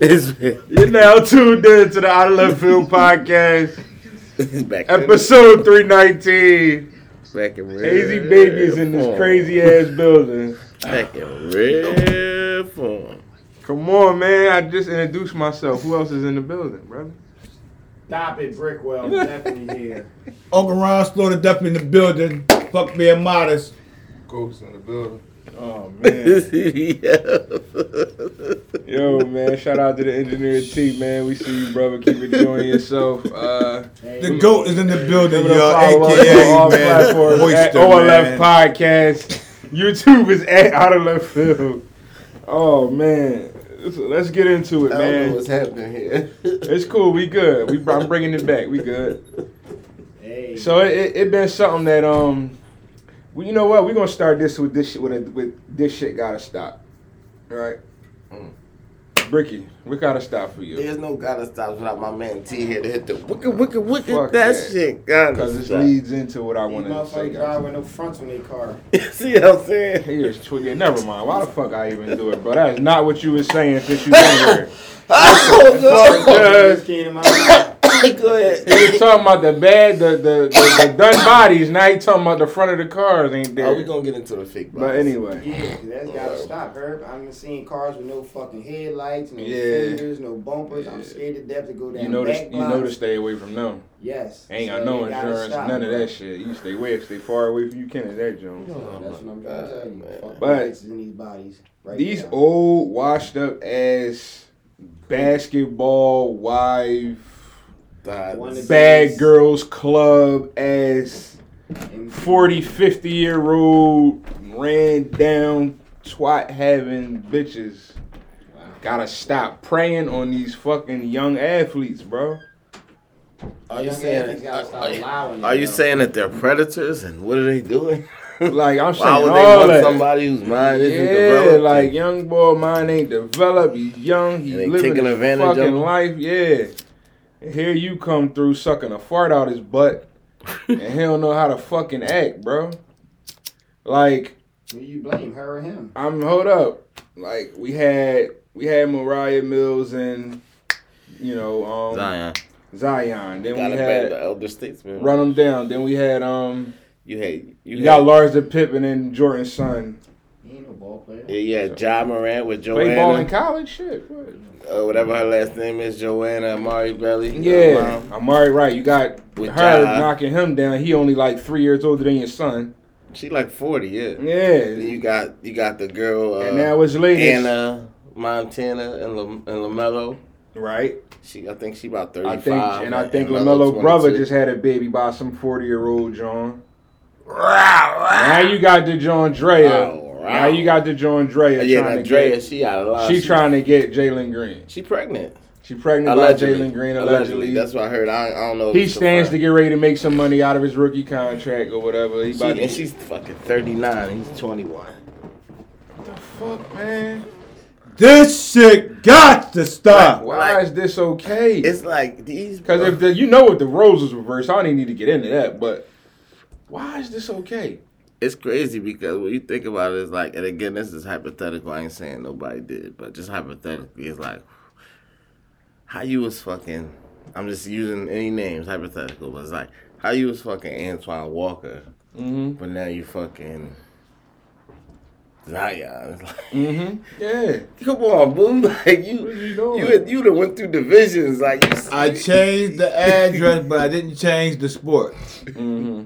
You're now tuned in to the Out of Left Field podcast, back episode 319. back in real Hazy Baby is in this form. crazy ass building. Back in real form. Come on, man. I just introduced myself. Who else is in the building, brother? Stop it, Brickwell. Definitely here. Uncle Ron Slaughter definitely in the building. Fuck being modest. Ghost in the building. Oh, man. yeah. Yo, man. Shout out to the engineer T, man. We see you, brother. Keep enjoying yourself. Uh, Hey, The GOAT is in the building, Give it a y'all. follow all AKA, man. platforms at Oyster, OLF man. Podcast. YouTube is at Out of Left Field. Oh man, let's, let's get into it, I don't know man. what's happening here. It's cool. We good. We I'm bringing it back. We good. hey. So it, it, it been something that um, well, you know what? We're gonna start this with this shit with a, with this shit gotta stop, All right? Mm. Bricky, we gotta stop for you There's no gotta stop without my man T here to hit the wicked, wicked, wicked. Fuck that, that. shit gotta because this leads into what I These wanted to say. motherfuckers drive guys. with no fronts on their car. See what I'm saying? He is tw- yeah, never mind. Why the fuck I even do it, bro? That is not what you was saying since you been here. Oh, Just came to my mind. no. Go ahead. He was talking about the bad, the the, the, the done bodies. Now he talking about the front of the cars ain't there. Oh, we gonna get into the fake but anyway, Yeah, 'cause that's gotta stop, Herb. I'm seeing cars with no fucking headlights, no Yeah. fenders, no bumpers. I'm scared to death to go down you know to you know to stay away from them. Yes. Ain't got So no insurance, stop, none of bro. that shit. You stay away, stay far away from you can at that Jones. Oh, That's what I'm my trying to tell you. man. Fuck But in these bodies. Right These now. old washed up ass basketball wife God, One of the bad biggest- girls club ass And 40, 50 year old ran down twat having bitches. Gotta stop preying on these fucking young athletes, bro. Are you saying? athletes Are, you- are you saying that they're predators and what are they doing? Like I'm saying, Why would they all want that. somebody whose mind isn't yeah, developed? like young boy, mine ain't developed. He's young. He's And living taking advantage of fucking him? life. Yeah. And here you come through sucking a fart out his butt, and he don't know how to fucking act, bro. Like Who you blame, her or him? I'm hold up. Like we had we had Moriah Mills and you know um Zion. Zion. Then Gotta we had the elder statesman. run them down. Then we had um You hate. You, you got had, Larsa Pippen and Jordan's son. He ball player. Yeah, you had Ja Morant with Joanna. Play ball in college, shit. What? uh, whatever her last name is, Joanna Amari Belly. Yeah, Um, I'm already right. You got With her Ja. knocking him down. He only like three years older than your son. she like forty. Yeah. Then Yeah, you got you got the girl uh, and now it's latest, Ana Montana and Lam- and LaMelo. right? She I think she about thirty I think, and I think LaMelo brother just had a baby by some forty year old John. Wow. Now you got the John Drea. Wow, wow. Now you got the John Drea. yeah, trying to Drea, get, she got a lot. she trying to get Jalen Green. She pregnant. She pregnant Allegedly. by Jalen Green allegedly. That's what I heard. I, I don't know. he stands to get ready to make some money out of his rookie contract or whatever. He She, about to and she's fucking thirty nine. He's twenty one. what the fuck, man? This shit got to stop. Why Like- is this okay? It's like these. Because if the, you know what the roles is reversed, I don't even need to get into that. But why is this okay? It's crazy because when you think about it, it's like, and again, this is hypothetical. I ain't saying nobody did, but just hypothetically, it's like how you was fucking. I'm just using any names, hypothetical, but it's like how you was fucking Antoine Walker, Mm-hmm. but now you fucking Zion. Like, Mm-hmm. Yeah. come on, boo! Like you, you doing? you, had- you done went through divisions. Like you, I changed the address, but I didn't change the sport. Mm-hmm.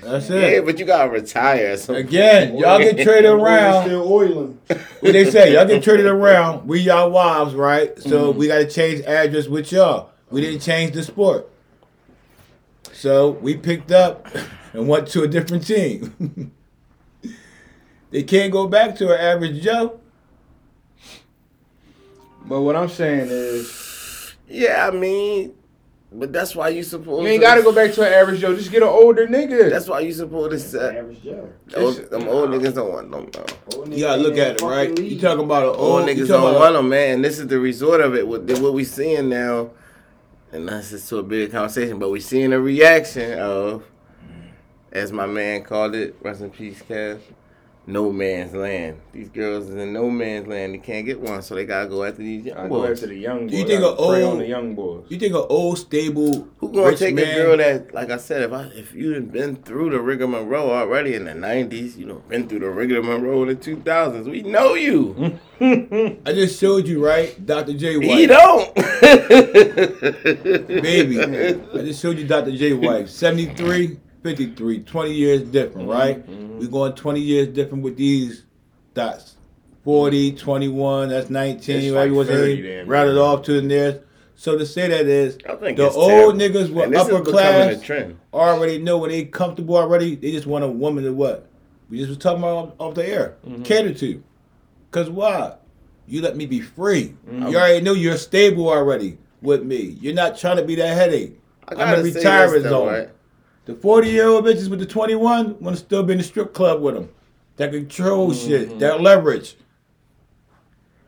That's yeah, but you gotta retire. So Again, y'all get traded around. Still oiling. What they say, y'all get traded around. We y'all wives, right? So mm-hmm. we got to change address with y'all. We didn't change the sport. So we picked up and went to a different team. they can't go back to an average Joe. But what I'm saying is, yeah, I mean, but that's why you supposed. you ain't got to go back to an average Joe. Just get an older nigga. That's why you supposed to set. Average Joe. Old, them old niggas don't want them. No. Old You gotta nigga look at it, right? You league. talking about an Old old niggas don't talking want about, them, man. This is the resort of it. What, what we seeing now, and that's just to a bigger conversation. But we seeing a reaction of, as my man called it, rest in peace, Cash. No man's land. These girls is in no man's land. They can't get one, so they gotta go after these young I go after the young boys. You think I a prey old- on the young boys? You think an old stable Who gonna rich take man, a girl that, like I said, if I if you had been through the rigmarole already in the '90s, you know, been through the rigmarole in the 2000s, we know you. I just showed you right, Dr. J White. He don't. baby. I just showed you Dr. J White. 73, 53, 20 years different, right? we going 20 years different with these dots. 40, 21, that's 19. It's like Everyone's 30 in, then, rounded man. off to the nearest. So to say that is, the old terrible. niggas were And this is upper class, already know when they comfortable already, they just want a woman to what? We just was talking about off, the air. Mm-hmm. Cater to. Cause why? You let me be free. Mm-hmm. You already know you're stable already with me. You're not trying to be that headache. I I'm gotta in retirement zone. right? The 40 year old bitches with the 21 want to still be in the strip club with them. That control Mm-hmm. shit, that leverage.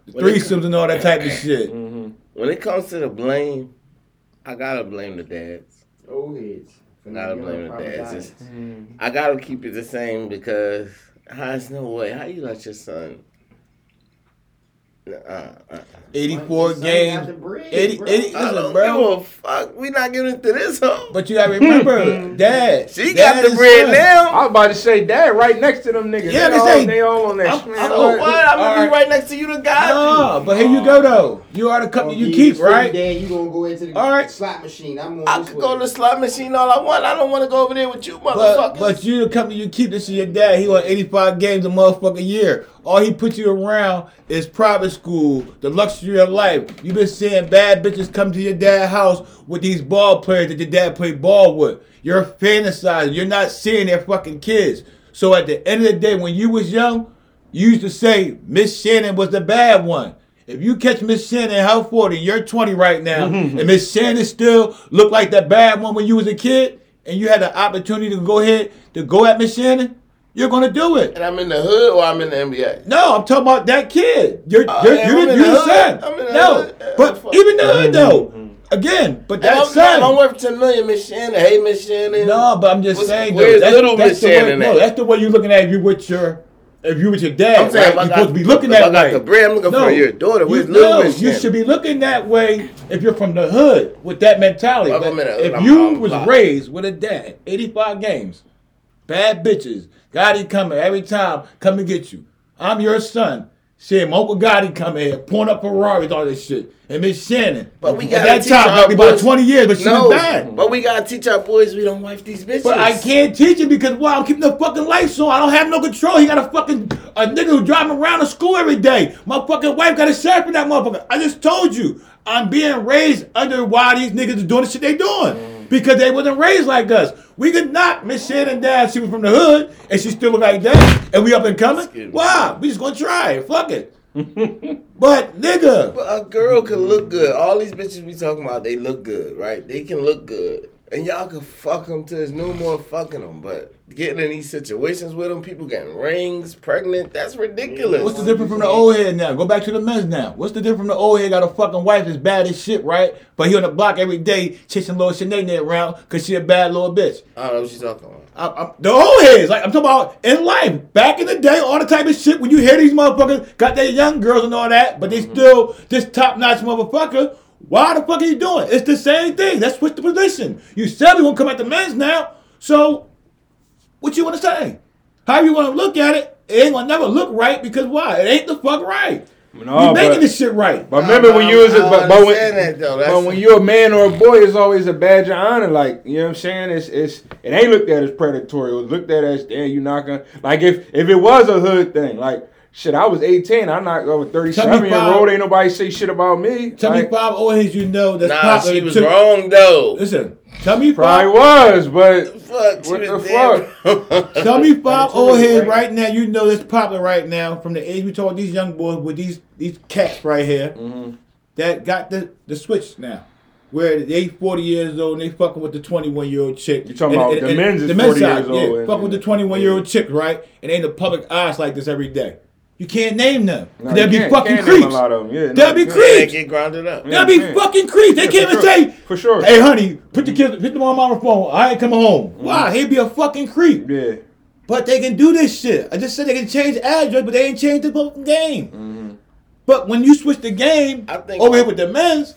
The When it- threesomes and all that type of shit. When it comes to the blame, I gotta blame the dads. Old heads. I gotta blame the Probably dads. died. It's- I gotta keep it the same because there's no way. How you let your son? Uh, uh, 84 games. the bread, 80, bro. 80 I listen, don't bro. give a fuck. We not giving it to this hoe. But you gotta remember, dad. she dad got the bread son. I now. was about to say, Dad, right next to them niggas. Yeah, they, they all, say- they all on that. I'm- man, I'm- So what? what? I'm gonna Alright. be right next to you to guide No, you. but here you go though. You are the company Gonna you be keep, right? Dad, you gonna go into the All right. slot machine. I'm going I could go to the slot machine all I want. I don't want to go over there with you, But, motherfuckers. but you the company you keep. This is your dad. He won 85 games a motherfucking year. All he put you around is private school, the luxury of life. You've been seeing bad bitches come to your dad's house with these ball players that your dad played ball with. You're fantasizing. You're not seeing their fucking kids. So at the end of the day, when you was young, you used to say Miss Shannon was the bad one. If you catch Miss Shannon her 40, you're 20 right now, mm-hmm. and Miss Shannon still looked like that bad one when you was a kid, and you had the opportunity to go ahead to go at Miss Shannon, you're gonna do it. and I'm in the hood or I'm in the NBA. No, I'm talking about that kid. You're, Uh, you're, you're, I'm the- in you're the the son. I'm in the No, hood. Yeah, but fuck. even the hood though. Again, but And that I'm, son. I'm worth 10 million, Miss Shannon. Hey, Miss Shannon. No, but I'm just What's- saying. where's though, that's, little Miss the way, Shannon No, that's the way you're looking at if you with your, if you with your dad. I'm saying, right? You're supposed to be looking if that I got way. the bread, I'm looking for your daughter. Where's you, little no, Miss you should be looking that way if you're from the hood with that mentality. Well, But I'm in a- if I'm- you was raised with a dad, 85 games, bad bitches, Gotti coming every time, come and get you. I'm your son. Shit, my Uncle Gotti coming here, pouring up Ferraris, all this shit. And Miss Shannon. But we gotta that teach time, our about boys- 20 years, but she no, was bad. but we gotta teach our boys we don't wife these bitches. But I can't teach him because why? I'm keeping the fucking lights on. I don't have no control. He got a fucking a nigga who drive him around to school every day. My fucking wife got a sheriff in that motherfucker. I just told you. I'm being raised under why these niggas are doing the shit they doing. Because they wasn't raised like us. We could knock Miss Shannon down. She was from the hood and she still look like that. And we up and coming. Excuse me. Why? We just gonna try it. Fuck it. but nigga. But a girl can look good. All these bitches we talking about, they look good, right? They can look good. And y'all can fuck them till there's no more fucking them. But getting in these situations with them, people getting rings, pregnant, that's ridiculous. What's the difference from the old head now? Go back to the men's now. What's the difference from the old head got a fucking wife that's bad as shit, right? But he on the block every day chasing little Sinead around because she a bad little bitch. I don't know what she's talking about. I, I, the old heads, like I'm talking about in life, back in the day, all the type of shit when you hear these motherfuckers got their young girls and all that, but they mm-hmm. still this top notch motherfucker. Why the fuck are you doing? It's the same thing. Let's switch the position. You said we gonna come at the men's now, so what you want to say? How you want to look at it? It ain't gonna never look right because why? It ain't the fuck right. No, you making this shit right. But remember when you was a, I but, but when, that, though. That's- but when you're a man or a boy, it's always a badge of honor. Like you know what I'm saying? It's it's it ain't looked at as predatory. It was looked at as damn you not gonna like if if it was a hood thing like. Shit, I was 18. I knocked over 37 year old. Ain't nobody say shit about me. Tell me Like, five old heads you know that's Nah, popular. she was to- wrong though. Listen, tell me probably five. was, but Fuck, What the damn- Tell me five That's old really heads right. right now you know that's popular right now from the age we talk these young boys with these these cats right here Mm-hmm. that got the the switch now. Where they 40 years old and they fucking with the 21 year old chick. You talking about the men's is the men's 40 side, years old Yeah, and- fucking with the 21 year old chick, right? And they in the public eyes like this every day. You can't name them. no, They'll be can't- fucking can't name creeps. A lot of them. Yeah, They'll no, be you can't. creeps. They get grounded up. Yeah. They'll be man. fucking creeps. They Yeah, can't even sure. say, For sure. Hey, honey, put the kids, put them on my phone. I ain't coming home. Mm-hmm. Why? He'd be a fucking creep. Yeah. But they can do this shit. I just said they can change the address, but they ain't changed the fucking game. Mm-hmm. But when you switch the game I think- over here with the men's,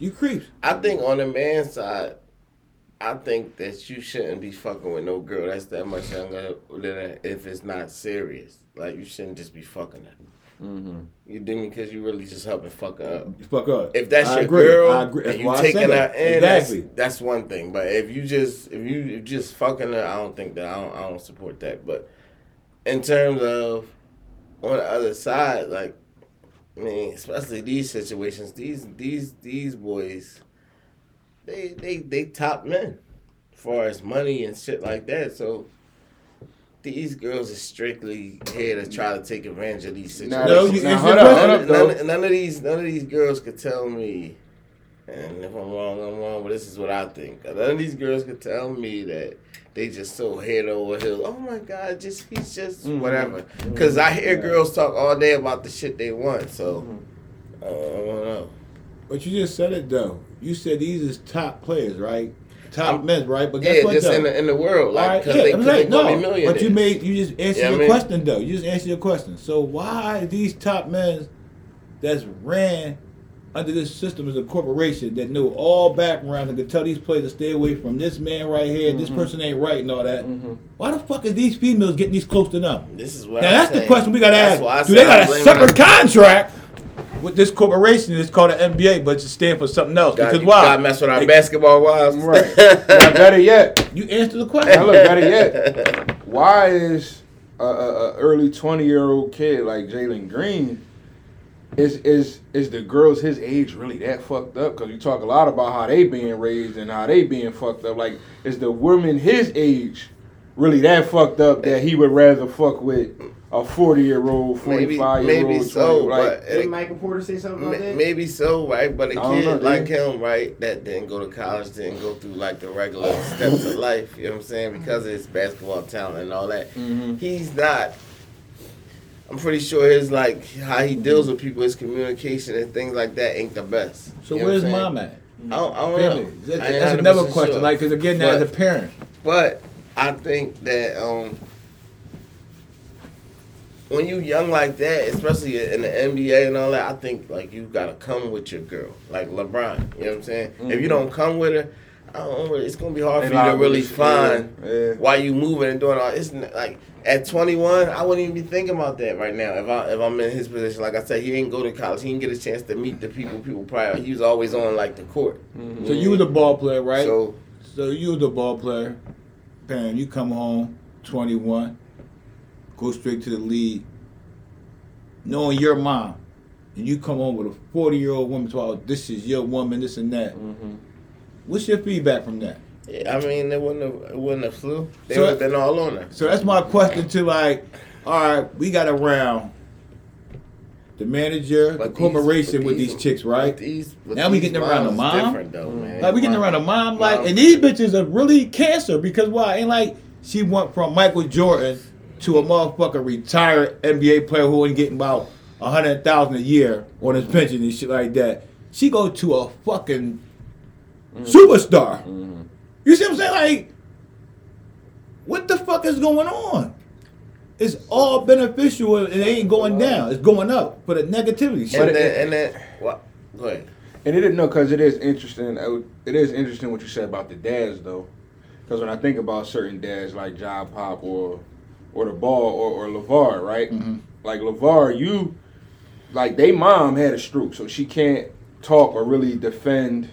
you creeps. I think on the man side, I think that you shouldn't be fucking with no girl that's that much younger than that if it's not serious. Like you shouldn't just be fucking her. Mm-hmm. You do me because you really just helping fuck her up. You fuck up. If that's I your agree. girl I agree. That's and you taking her in, exactly. that's, that's one thing. But if you just if you if just fucking her, I don't think that I don't I don't support that. But in terms of on the other side, like I mean, especially these situations, these these these boys, they they they top men, as far as money and shit like that. So. These girls are strictly here to try to take advantage of these situations. No, you now, answer hold up, hold up, None, none, none of these none of these girls could tell me, and if I'm wrong, I'm wrong. But this is what I think. None of these girls could tell me that they just so head over heels. Oh my God, just he's just Mhm. whatever. Because I hear girls talk all day about the shit they want. So uh, I don't know. But you just said it though. You said these is top players, right? Top men, right? But guess Yeah, what just though? in the in the world, like right, because yeah, they, I'm cause they saying, no, millionaires. but you made you just I your mean- question though. You just answered your question. So why these top men that's ran under this system as a corporation that know all background and can tell these players to stay away from this man right here, this mm-hmm. person ain't right and all that. Mm-hmm. Why the fuck is these females getting these close to them? This is what Now I'm that's the question we gotta That's ask. Do they got a separate contract with this corporation that's called the NBA, but it stand for something else? God, because why? gotta mess with our They- basketball wives. Right. Now, better yet, You answer the question. now question. look, better yet, why is a, a, a early twenty year old kid like Jalen Green is is is the girls his age really that fucked up? Because you talk a lot about how they being raised and how they being fucked up. Like, is the woman his age really that fucked up that he would rather fuck with a forty year old, forty maybe five year maybe old? so, like, but Didn't Michael Porter say something about M- that? Maybe so, right? But a kid know, like him, right, that didn't go to college, didn't go through like the regular steps of life, you know what I'm saying? Because of his basketball talent and all that. Mhm. He's not I'm pretty sure his like how he deals with people, his communication and things like that ain't the best. So You know where's what I'm saying? mom at? I don't, I don't know. That- that's another question. sure. Like, because again, as a parent, But I think that um, when you young like that, especially in the NBA and all that, I think like you gotta come with your girl, like LeBron. You know what I'm saying? If you don't come with her, I don't know, it's gonna be hard for you to really find Yeah. why you moving and doing all. It's like at 21, I wouldn't even be thinking about that right now. If I if I'm in his position, like I said, he didn't go to college. He didn't get a chance to meet the people. People prior, he was always on like the court. so you was a ball player, right? So So you was a ball player. Bam, you come home, 21, go straight to the league, knowing your mom, and you come home with a 40 year old woman talking, about, this is your woman, this and that. Mm-hmm. What's your feedback from that? yeah, I mean, it wouldn't have it wouldn't have flew. They So- would have been all on her. So that's my question to like, all right, we got around the manager, the But these- corporation but with these- these chicks, right? these, but Now we these getting around the mom? Different though, man. Like we getting around a mom, like, Mom. and these bitches are really cancer because why? And like she went from Michael Jordan to a motherfucker retired NBA player who ain't getting about a hundred thousand a year on his pension and shit like that. She go to a fucking mm-hmm. superstar. Mm-hmm. You see what I'm saying? Like, what the fuck is going on? It's all beneficial and it ain't going down. It's going up for the negativity. And shit. then, and then, what? Go ahead. And it didn't know because it is interesting. It is interesting what you said about the dads though, because when I think about certain dads like Job Pop or or the Ball or, or LaVar, right? Mm-hmm. Like LaVar, you like they mom had a stroke, so she can't talk or really defend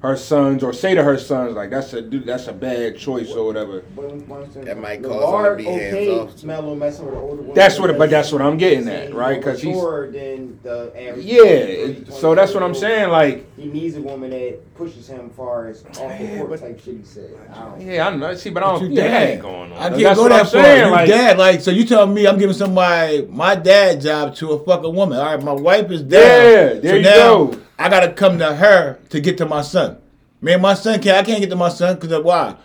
her sons or say to her sons like that's a dude, that's a bad choice or whatever. That might cause him to be hands off. Melo messing with an older woman. That's what- but that's what I'm getting at, right? Because he's- mature than the average. Yeah, 20, it- so that's what I'm saying. Like, He needs a woman that pushes him far as off the Yeah, court but- type shit. He said. I don't. yeah, I know. See, but I don't. you Yeah, that dad. ain't going on. I can't That's go what that I'm far. saying, like- dad, like, so you telling me I'm giving somebody my dad job to a fucking woman? All right, my wife is dead. Yeah, there so you now go. I gotta come to her to get to my son. Man, my son can't. I can't get to my son because of why?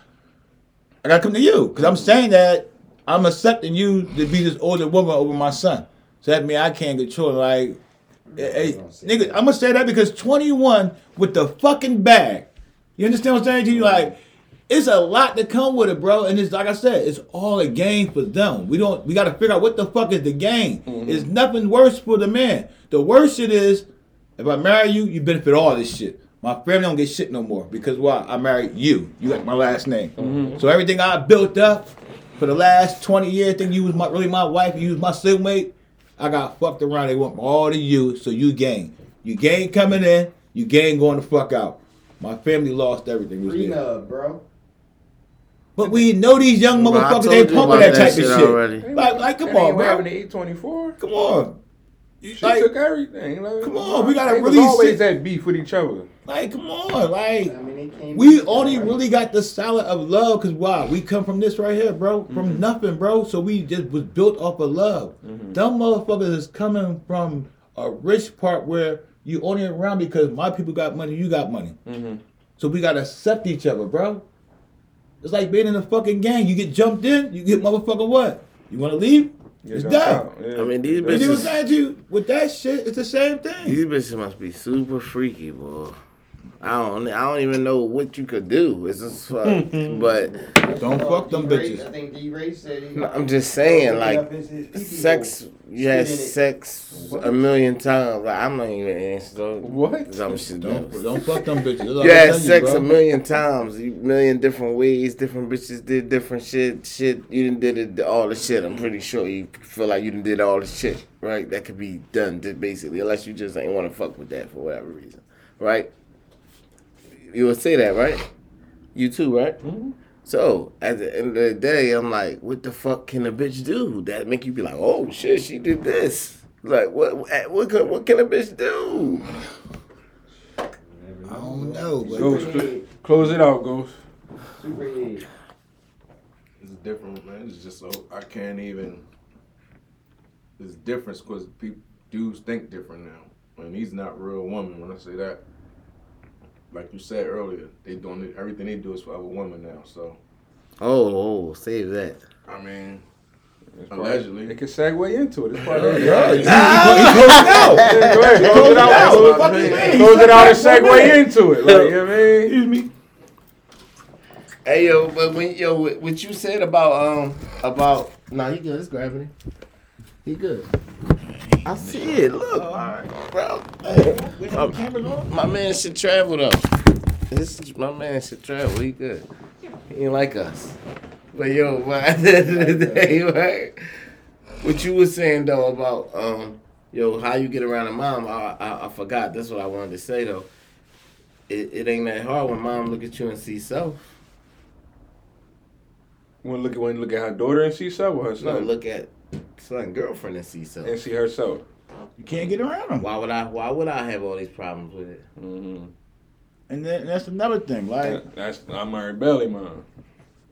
I gotta come to you because I'm saying that I'm accepting you to be this older woman over my son. So that means I can't control. Like, hey, nigga, I'm gonna say that because 21 with the fucking bag. You understand what I'm saying to you? Like, it's a lot to come with it, bro. And it's like I said, it's all a game for them. We don't. We got to figure out what the fuck is the game. Mm-hmm. It's nothing worse for the man. The worst shit is if I marry you, you benefit all this shit. My family don't get shit no more because why? I married you. You got my last name. Mm-hmm. So everything I built up for the last twenty years, think you was my, really my wife, you was my soulmate. I got fucked around. They want all to you, so you gain. You gain coming in, you gain going the fuck out. My family lost everything. Was there. Prenup, bro. But we know these young motherfuckers told ain't you pumping about that that type of shit shit. already. Like, like, come That on, ain't what happened bro. to eight twenty four. Come on. She Like- took everything. Like, Come on, we gotta they was really always sit- had beef with each other. Like, come on. Like, I mean, we only right? really got the salad of love because why? We come from this right here, bro. From Mm-hmm. nothing, bro. So we just was built off of love. Them motherfuckers is coming from a rich part where you only around because my people got money, you got money. Mm-hmm. So we gotta accept each other, bro. It's like being in a fucking gang. You get jumped in, you get motherfucker what? You wanna leave? It's done. I mean, these You see what I'm saying to you? With that shit, it's the same thing. these bitches must be super freaky, boy. I don't, I don't even know what you could do. It's just fuck, but Don't fuck them bitches. I think D. Ray said he. I'm just saying, like, up his- his pee-pee sex. hole. You had Spit in it. sex a million times. Like, I'm not even answering. What? Some shit. Don't, Don't, don't fuck them bitches. That's all You I'm had sex a million times, a million different ways. Different bitches did different shit. Shit, you didn't did it, all the shit. I'm pretty sure you feel like you didn't did all the shit, right? That could be done, just basically, unless you just ain't want to fuck with that for whatever reason, right? You would say that, right? You too, right? Mm-hmm. So at the end of the day, I'm like, what the fuck can a bitch do that make you be like, oh shit, she did this? Like, what? What can, what can a bitch do? I don't know, but Ghost, cl- close it out, Ghost. Superhead. It's different, man. It's just so I can't even. There's difference because people dudes think different now, and he's not real woman. When I say that, like you said earlier, they doing it, everything they do is for other women now. So Oh, oh, save that. I mean, It's part- Allegedly. It can segue into it. It's part of it. Yeah, Yeah, he, he it out. Go ahead. Close it out. Close it out. Close, Fuck you, man. close it out and segue into it. Like, you know what I mean? Excuse me. Hey yo, but when yo, what what you said about um about nah, he good. It's gravity. He good. I see it. Look, bro. My, my man should travel though. This my man should travel. He good. He ain't like us. But yo, but at the end of the day, right? What you was saying though about um yo how you get around a mom, I, I I forgot. That's what I wanted to say though. It, it ain't that hard when mom look at you and see self. When look at when look at her daughter and see herself or her No, look at son girlfriend and see self. and see herself. You can't get around them. Why would I? Why would I have all these problems with it? Mm-hmm. And then that's another thing. Like, That's I'm Murray Belly mom.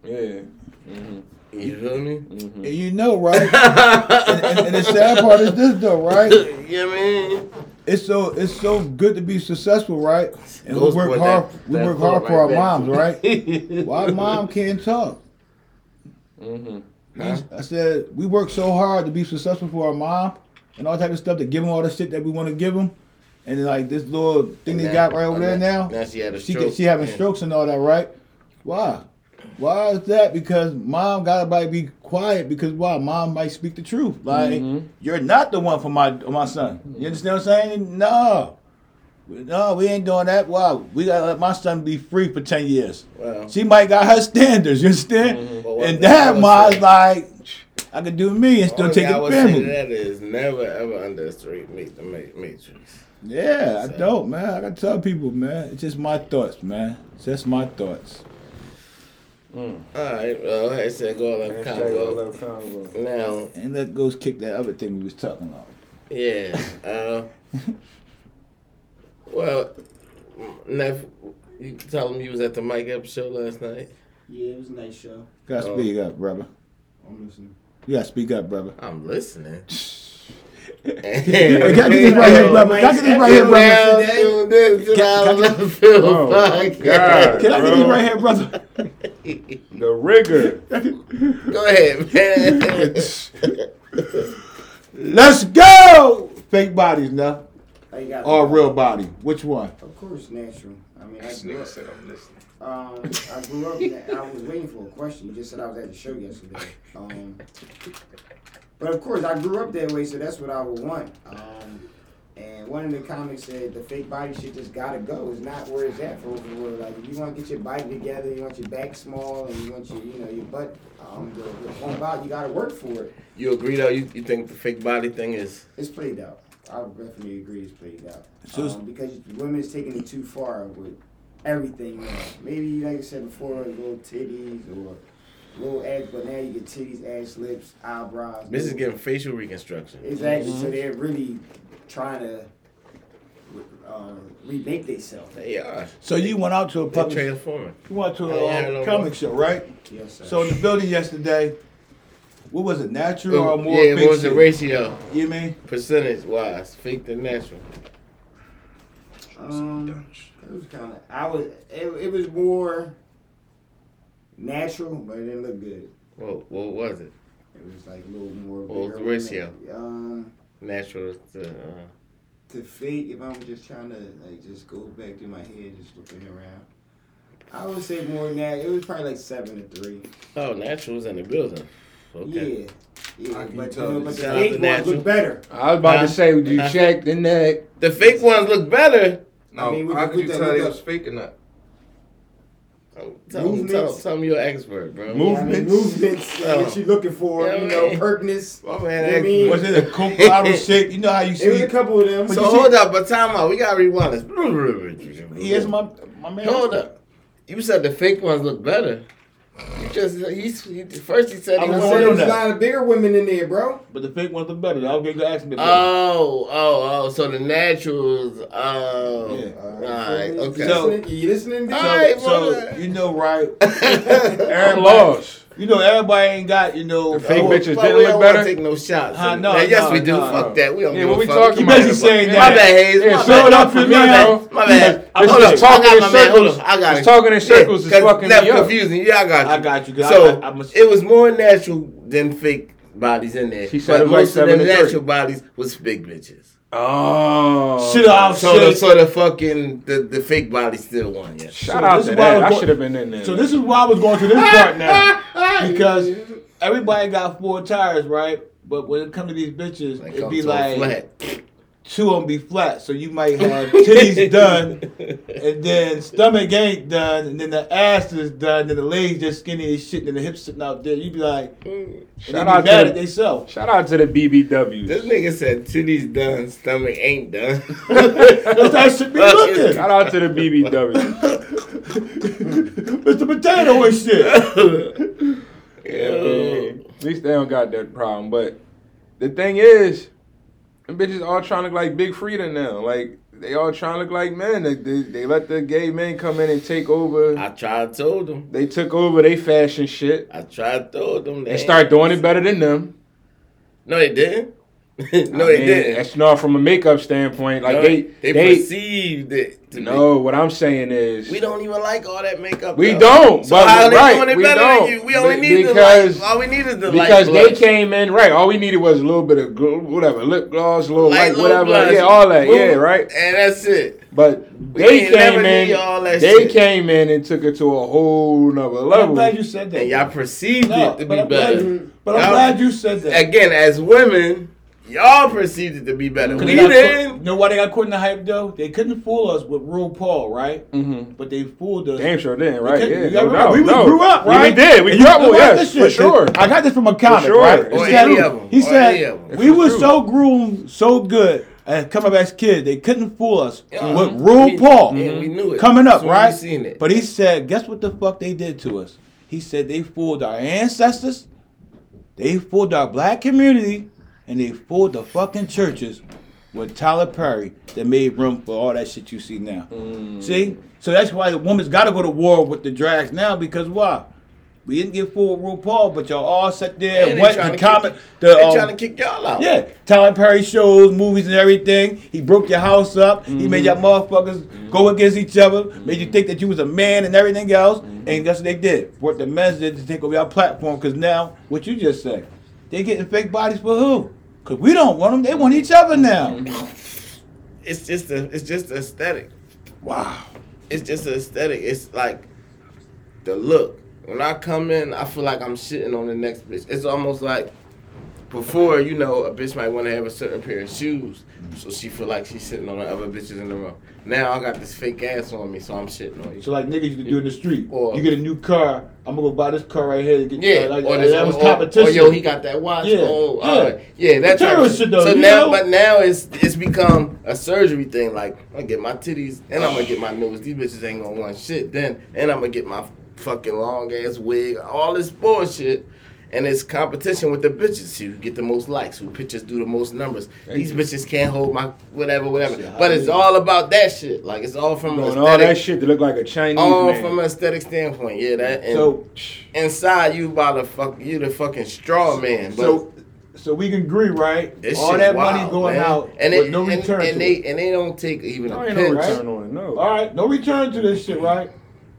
Yeah. Mm-hmm. You feel me? Mm-hmm. and you know, right? and, and, and the sad part is this, though, right? you know what I mean? It's so it's so good to be successful, right? And we Goes work with hard. that- we that work thought hard for our there. moms, right? Why mom can't talk? Mm-hmm. I said we work so hard to be successful for our mom and all type of stuff to give them all the shit that we want to give them, and then, like this little thing they got right over there now. Now she had a She stroke. she having strokes and all that, right? Why? Why is that? Because mom gotta be quiet because why? Mom might speak the truth. Like Mhm. you're not the one for my my son. You understand what I'm saying? No. No, we ain't doing that. Wow, We gotta let my son be free for ten years. Well, She might got her standards, you understand? But what And that hell mom's like, I can do me and still only take thing I the would say to family. that is never ever underestimate the ma- matrix. Yeah, I don't, man. I gotta tell people, man. It's just my thoughts, man. It's just my thoughts. All right, well, like I said, go on Congo. Congo. Now, And let goes kick that other thing we was talking about. yeah. Uh, well, Neff, you tell him you was at the Mike Epps show last night. Yeah, it was a nice show. Gotta Oh. speak up, brother. I'm listening. You gotta speak up, brother. I'm listening. Hey, can I get this right here, brother? Can I get this right here, brother? Can, this Can- out can- left field podcast. God. Can I get this right here, brother? The rigor. Go ahead, man. Let's go! Fake bodies now. Like, you got- or real body? Which one? Of course, natural. I mean, I This grew nigga up. said I'm listening. Um, I grew up. In, I was waiting for a question. You just said I was at the show yesterday. Um, but of course, I grew up that way, so that's what I would want. Um, and one of the comics said the fake body shit just gotta go. It's not where it's at for the world. Like if you want to get your body together, you want your back small, and you want your, you know, your butt um, the, the pump out. You gotta work for it. You agree though? You, you think the fake body thing is? It's played out. I would definitely agree it's played out. So it's- um, because women's taking it too far with everything now. Maybe like I said before, little titties or little ass, but now you get titties, ass, lips, eyebrows. This is getting facial reconstruction. exactly. Mm-hmm. So they're really trying to uh, remake themselves. They are. So you went out to a public, transforming. you went to I a uh, comic show, right? Yes, sir. So in the building yesterday, what was it, natural or more yeah, what was the ratio? You mean? Percentage wise, fake to natural. Um, it was kind of. I was. It, it was more natural, but it didn't look good. What, what was it? It was like a little more. What was the ratio? Um, Natural to. Uh, to fake. If I'm just trying to like just go back through my head, just looking around. I would say more than that. It was probably like seven to three. oh, natural's in the building. Okay. Yeah. Yeah, How can but, you tell you know, the but the fake ones look better. I was about Huh? to say, would you check the neck? The fake ones look better. No, I mean, with how could you with the- tell with they the- was fake or not? Tell, tell, tell, tell me you're an expert, bro. Move- Yeah, I mean, Movements. movements Oh. that you're looking for. Yeah, you know, man. perkness. My man, You know what I expert. mean? Was it a Coke bottle shape? You know how you see. It was see? a couple of them. So you see- hold up, but time out. We gotta rewind this. He is my my man. Hold up. You said the fake ones look better. You just he's he, first he said he I'm I was say said there's a lot of bigger women in there, bro. But the fake ones are better. I was going to ask me. Oh, oh, oh. So the naturals. Oh, Yeah. all right, You okay. So- listening? You listening? dude? All so, right, so you know, right? I'm lost. you know, everybody ain't got you know. The fake oh, bitches But didn't we look don't better? Take no shots. Huh, no, Man, yes, no, we do. no. Fuck that. We don't. Yeah, give what a we fuck. talking You about? basically saying My that. bad, Hayes. Yeah, my fill it bad. up for me, My bad. My bad. This Hold is up. talking I got in my man. Circles. I got This it. talking in circles is 'cause fucking that's me up. confusing. Yeah, I got you. I got you. 'cause So I, I, I'm it was more natural than fake bodies in there. She said but it was like most of the seven to three. natural bodies was fake bitches. Oh. shit out So the, shit. so the fucking the, the fake body still won. Yeah. Shout So out this to is why I that. was I should have been in there. So this is why I was going to this part now because everybody got four tires, right? But when it comes to these bitches, Like, it'd be like flat. Two of them be flat. So you might have titties done, and then stomach ain't done, and then the ass is done, then the legs just skinny as shit, and the hips sitting out there. You be like, mm. and Shout they be out mad to at themselves. Shout out to the BBWs. This nigga said titties done, stomach ain't done. That's how it should be looking. Shout out to the BBWs. Mr. Potato and shit. Yo. At least they don't got that problem. But the thing is, them bitches all trying to look like Big Freedia now. Like they all trying to look like men. They, they, they let the gay men come in and take over. I tried told them. They took over they fashion shit I tried told them. and start doing it better than them. No, they didn't. no, I they mean, didn't. That's not from a makeup standpoint. Like No, they, they, they, perceived it. To no. What I'm saying is, we don't even like all that makeup. We though. don't, So but how are they right, doing it we better don't. than you? We only Be- need because- the light. All we need is the because light. they came in right. All we needed was a little bit of gl- whatever, lip gloss, a little Light light, whatever. blush. Yeah, all that. Boom. Yeah, right. And that's it. But We they came in. They shit. came in and took it to a whole nother I'm glad you said that. And y'all perceived No, it to but be I'm better. you- But I'm Y'all- glad you said that. Again, as women, y'all perceived it to be better. We they got caught- didn't. You know why they got caught in the hype though? They couldn't fool us with RuPaul, right? hmm But they fooled us. Damn sure didn't, right? Okay, Yeah, you no gotta doubt. remember, we, we no. grew up, Yeah, right? we did. We And you grew up. know Yes, this for sure. I got this from a comic, sure. right? Or He any said, of 'em. he Or any said of 'em. we were true. so groomed, so good, and coming up as kids, they couldn't fool us Yeah. with We- Paul. Yeah, we knew it. coming up, Soon right? seen it. But he said, guess what the fuck they did to us? He said they fooled our ancestors, they fooled our black community, and they fooled the fucking churches with Tyler Perry that made room for all that shit you see now. Mm. See? So that's why the woman's got to go to war with the drags now because why? We didn't get full with RuPaul, but y'all all sat there And and they went trying to to comment. The, They um, trying to kick y'all out. yeah, Tyler Perry shows, movies, and everything. He broke your house up. He made y'all motherfuckers go against each other. Made you think that you was a man and everything else. And guess what they did? What the men did to take over your platform. Because now, what you just said, they getting fake bodies for who? Because we don't want them. They want each other now. Mm-hmm. it's just a it's just aesthetic. Wow. It's just an aesthetic. It's like the look. When I come in, I feel like I'm shitting on the next bitch. It's almost like before, you know, a bitch might want to have a certain pair of shoes, so she feel like she's sitting on the other bitches in the room. Now I got this fake ass on me, so I'm shitting on you. So like niggas used to do in the street. Or- you get a new car, I'm gonna go buy this car right here. To get, Yeah, like, or, like, this, that was or, competition. or yo, he got that watch. Yeah, Oh, yeah. yeah, yeah, that type Material of shit though, So now, know? but now it's it's become a surgery thing. Like I'm gonna get my titties and I'm gonna get my nose. These bitches ain't gonna want shit then, and I'm gonna get my fucking long ass wig. All this bullshit. And it's competition with the bitches who get the most likes, who pictures do the most numbers. These bitches can't hold my whatever, whatever. Shit, But it's all about that shit. Like it's all from aesthetic, all that shit to look like a Chinese all man. from an aesthetic standpoint. Yeah, that. And So inside you by the fuck you the fucking straw man. But so so we can agree, right? this All that wild, money going man. out and it, no and, return and to they it. and they don't take even I a ain't no return on it. No. All right, no return to this shit, right?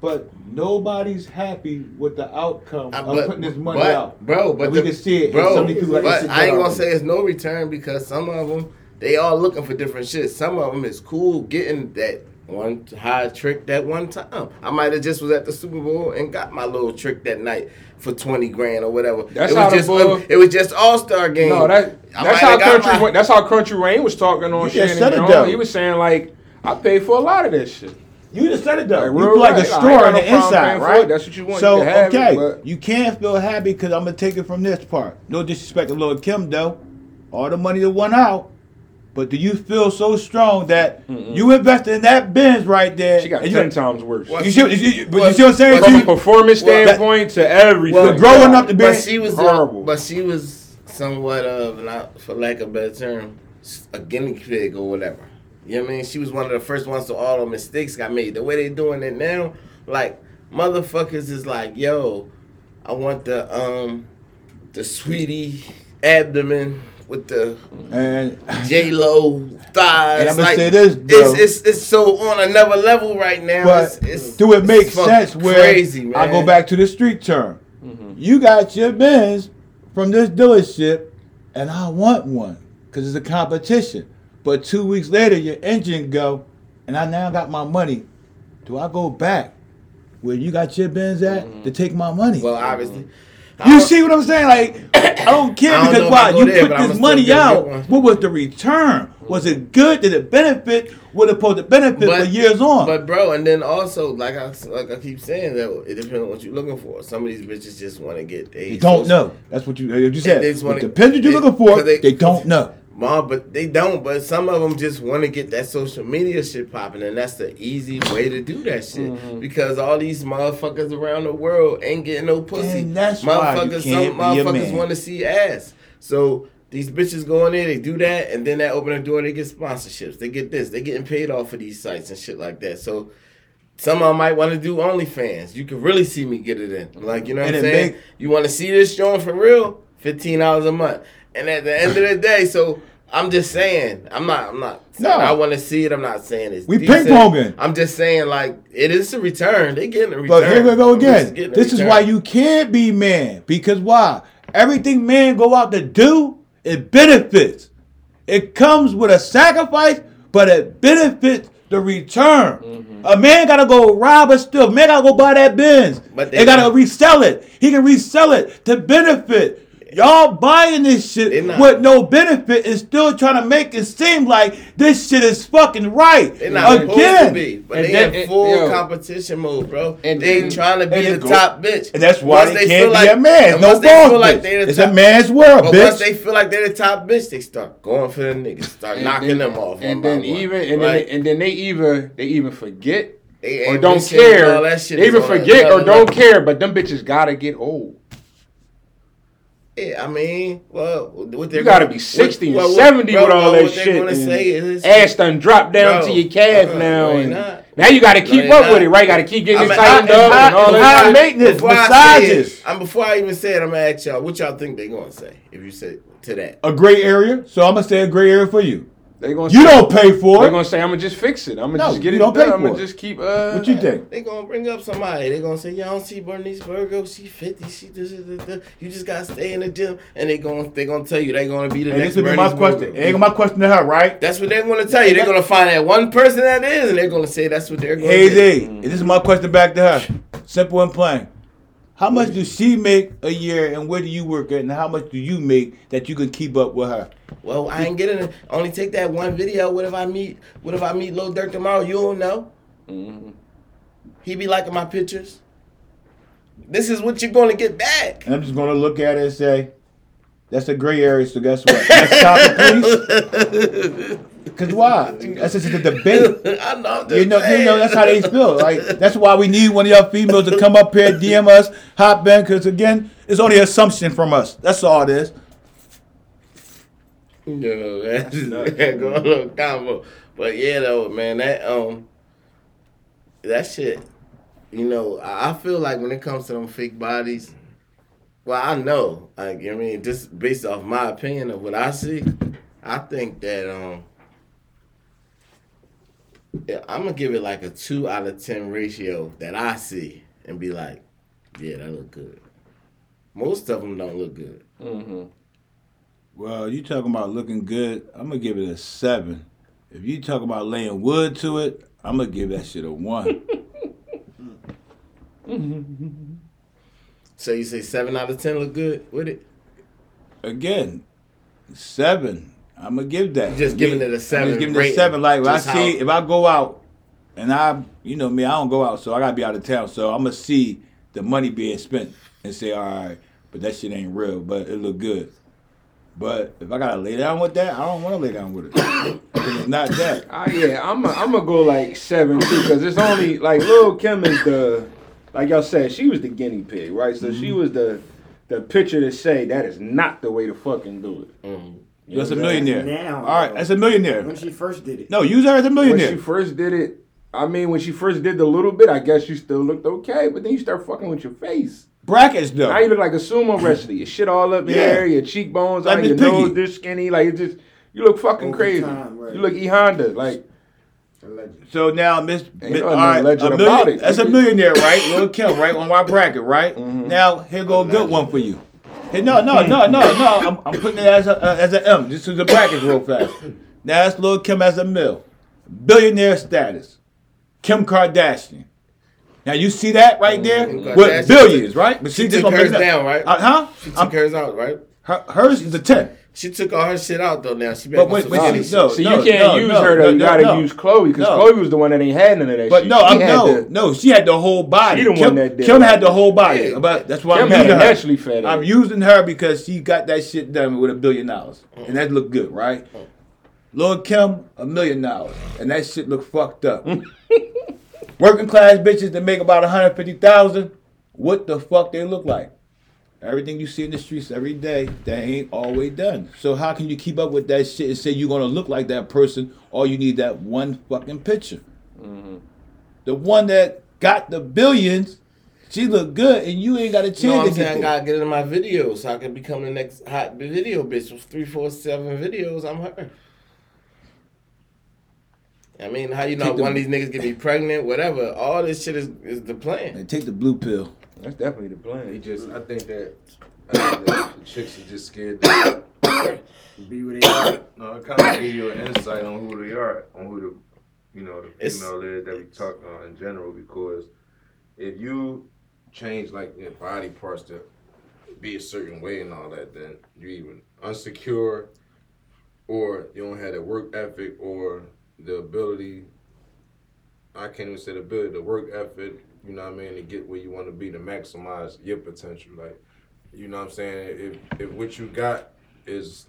But nobody's happy with the outcome Uh, of putting this money but, out. bro, but And we the- can see it. in bro. so many people like but I ain't gonna say it's no return because some of them they all looking for different shit. Some of them is cool getting that one high trick that one time. I might have just was at the Super Bowl and got my little trick that night for twenty grand or whatever. That's it how was the just bull- it was just All Star game. No, that that's how have got country. my- that's how country Wayne was talking on You shit. just said it, and. He was saying like, I paid for a lot of this shit. You just said it though. Like, you real feel like right. a I ain't store on no the inside, paying right? That's what you want. So You can have it, okay, but- you can't feel happy because I'm gonna take it from this part. No disrespect to Lil Kim though. All the money that went out. But do you feel so strong that you invested in that Benz right there? She got and ten you, times worse. What? You see, you, you- but you see what I'm saying? From a performance Well, standpoint to everything. Well, growing up to be- But she was horrible. but she was somewhat of, not for lack of a better term, a guinea pig or whatever. You know what I mean? She was one of the first ones, to all the mistakes got made. The way they doing it now, like motherfuckers is like, yo, I want the um, the Saweetie abdomen with the And J Lo thighs. And I'ma like, say this, though. it's, it's it's so on another level right now. But it's, it's, do it make it's sense where crazy, man. I go back to the street term? Mm-hmm. You got your Benz from this dealership, and I want one because it's a competition. But two weeks later, your engine go, and I now got my money. Do I go back where you got your Benz at to take my money? Mm-hmm. Well, obviously. you see what I'm saying? Like, I don't care I don't because why you there, put this money out. What was the return? Was it good? Did it benefit? What it supposed to benefit for years on? But bro, and then also like I like I keep saying that it depends on what you're looking for. Some of these bitches just want to get they They don't know. That's what you you said. It depends what you're looking for. They, they- don't know. Mom, but they don't. But some of them just want to get that social media shit popping, and that's the easy way to do that shit. Mm-hmm. Because all these motherfuckers around the world ain't getting no pussy. And that's why motherfuckers, can't some motherfuckers want to see ass. So these bitches go in there, they do that, and then that open the door, they get sponsorships. They get this, they getting paid off for these sites and shit like that. So. Some of them might want to do OnlyFans. You can really see me get it in. Like, you know what And I'm saying? make- you want to see this showing for real? Fifteen dollars a month. And at the end of the day, so I'm just saying, I'm not, I'm not. Saying No. I want to see it. I'm not saying it's. We decent. ping-ponging. I'm just saying, like, it is a return. They getting a return. But here we go again. This is why you can't be man. Because why? Everything man go out to do, it benefits. It comes with a sacrifice, but it benefits the return. Mm-hmm. A man gotta go rob a still. Man gotta go buy that Benz. But they, they gotta resell it. He can resell it to benefit. Y'all buying this shit with no benefit and still trying to make it seem like this shit is fucking right. They're not supposed to Again. be, but And they then- in full yo. competition mode, bro. And they then- trying to be the go- top bitch. And that's why Once they, can't like- be a man. No once they balls, feel like they're the It's top- a man's world, But bitch. once they feel like they're the top bitch, they start going for the niggas, start And knocking then- them off. And then one, even and then they, and then they either they even forget They or don't care. all that shit They even forget or don't care. But them bitches gotta get old. Yeah, I mean, well, what they're You gotta gonna- be 60 and what- what- 70 bro, with all bro, that shit. Gonna say is ass done drop down Bro, to your calf uh-uh, now. no, and not. now you gotta keep they up not. with it, right? Gotta keep getting I'm it a- tightened up and all that. I- maintenance, before I say it, massages. I'm before I even say it, I'm gonna ask y'all what y'all think they gonna say if you say to that. a gray area. So I'm gonna say a gray area for you. They gonna You say, don't pay for it. They're gonna say I'm gonna just fix it. I'm gonna No, just get it don't done. pay I'm gonna for it. just keep. Uh, What you think? They gonna bring up somebody. They gonna say, "Y'all don't see Bernice Burgos. She fifty. She this, this, this, this. You just gotta stay in the gym." And they gonna they gonna tell you they gonna be the And next this would be my question. Virgo. Ain't my question to her, right? That's what they're gonna tell you. They're gonna find that one person that is, and they're gonna say that's what they're gonna. Hey do. Z, and this is my question back to her. Simple and plain. How much does she make a year, and where do you work at, and how much do you make that you can keep up with her? Well, I ain't getting it. Only take that one video. What if I meet? What if I meet Lil Durk tomorrow? You don't know. Mhm. He be liking my pictures. This is what you're gonna get back. And I'm just gonna look at it and say, that's a gray area. So guess what? Next topic, please. Cause why? That's just a debate. I know. You know, you know that's how they feel. Like that's why we need one of y'all females to come up here, DM us, hop in, because again, it's only assumption from us. That's all it is. You know, that's just go a little combo. But yeah, though, man, that um, that shit. You know, I feel like when it comes to them fake bodies, well, I know, like I mean, just based off my opinion of what I see, I think that um, I'm gonna give it like a two out of ten ratio that I see, and be like, yeah, that look good. Most of them don't look good. Mhm. Well, you talking about looking good? I'm gonna give it a seven. If you talk about laying wood to it, I'm gonna give that shit a one. So you say seven out of ten look good with it? Again, seven. I'm gonna give that. Just giving it a I'm seven just giving it a seven. Like when I see, how- if I go out and I, you know me, I don't go out, so I gotta be out of town. So I'm gonna see the money being spent and say, all right, but that shit ain't real, but it look good. But if I gotta lay down with that, I don't want to lay down with it. it's not that. Ah, yeah, I'm i I'm gonna go like seven too, because it's only like Lil Kim is the, like y'all said, she was the guinea pig, right? So Mm-hmm. she was the, the picture to say that is not the way to fucking do it. Mm. That's a millionaire. now, all right, though. that's a millionaire. When she first did it. No, use her as a millionaire. When she first did it, I mean, when she first did the little bit, I guess you still looked okay, but then you start fucking with your face. Brackets though. Now you look like a sumo wrestler. Your shit all up in Yeah. there, your cheekbones, Like out, your Miss Piggy. nose this skinny, like it just you look fucking Over crazy. time, right. You look E Honda, like Allegedly. So now, Miss, Ain't Miss all right, legend a about million, it. that's a millionaire, right? Lil Kim, right on my bracket, right? Mm-hmm. Now here go a good one for you. Hey, no, no, no, no, no. I'm, I'm putting it as a uh, as an M. This is the bracket real fast. Now that's Lil Kim as a mill, billionaire status. Kim Kardashian. Now you see that right there with billions, right? But she this took hers bring it up. down, right? Uh, huh? She I'm- took hers out, right? her, hers is a ten. She took all her shit out though. Now she back But on wait, some wait, skinny no, See, no, you can't no, use no, her though. no, you gotta no. use Chloe because No. Chloe was the one that ain't had none of that But shit. no, She I'm had no, the- no. She had the whole body. She the Kim, one that did Kim had the whole body. Yeah. But that's why Kim I'm using her. naturally fat I'm using her because she got that shit done with a billion dollars, and that looked good, right? Lord Kim, a million dollars, and that shit look fucked up. Working class bitches that make about 150,000, what the fuck they look like? Everything you see in the streets every day, that ain't always done. So how can you keep up with that shit and say you're gonna look like that person? All you need that one fucking picture. Mm-hmm. The one that got the billions, she look good, and you ain't got a chance know I'm get saying? I gotta get in my videos so I can become the next hot video bitch with three, four, seven videos. I'm her. I mean, how you know one of these niggas get me pregnant, whatever. All this shit is, is the plan. And take the blue pill. That's definitely the They plan. just, I think that, I think that the chicks are just scared. To, Be where they are. no, it kind of give you an insight on who they are, on who the, you know, the It's- female is that we talk on in general. Because if you change like your body parts to be a certain way and all that, then you even unsecure, or you don't have the work ethic or the ability. I can't even say the ability, the work ethic. You know what I mean? To get where you want to be, to maximize your potential. Like, you know what I'm saying? If if what you got is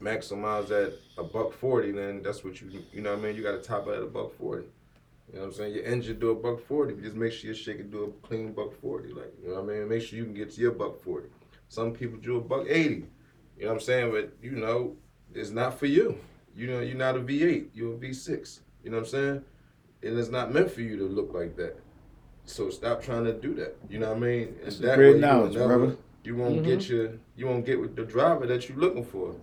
maximized at a buck forty, then that's what you you know what I mean. You got to top it at a buck forty. You know what I'm saying? Your engine do a buck forty, just make sure your shit can do a clean buck forty. Like you know what I mean? Make sure you can get to your buck forty. Some people do a buck eighty. You know what I'm saying? But you know, it's not for you. You know, you're not a V8. You're a V6. You know what I'm saying? And it's not meant for you to look like that. So stop trying to do that. You know what I mean? It's that great way you will knowledge, never- brother. You won't get your, you won't get with the driver that you're looking for.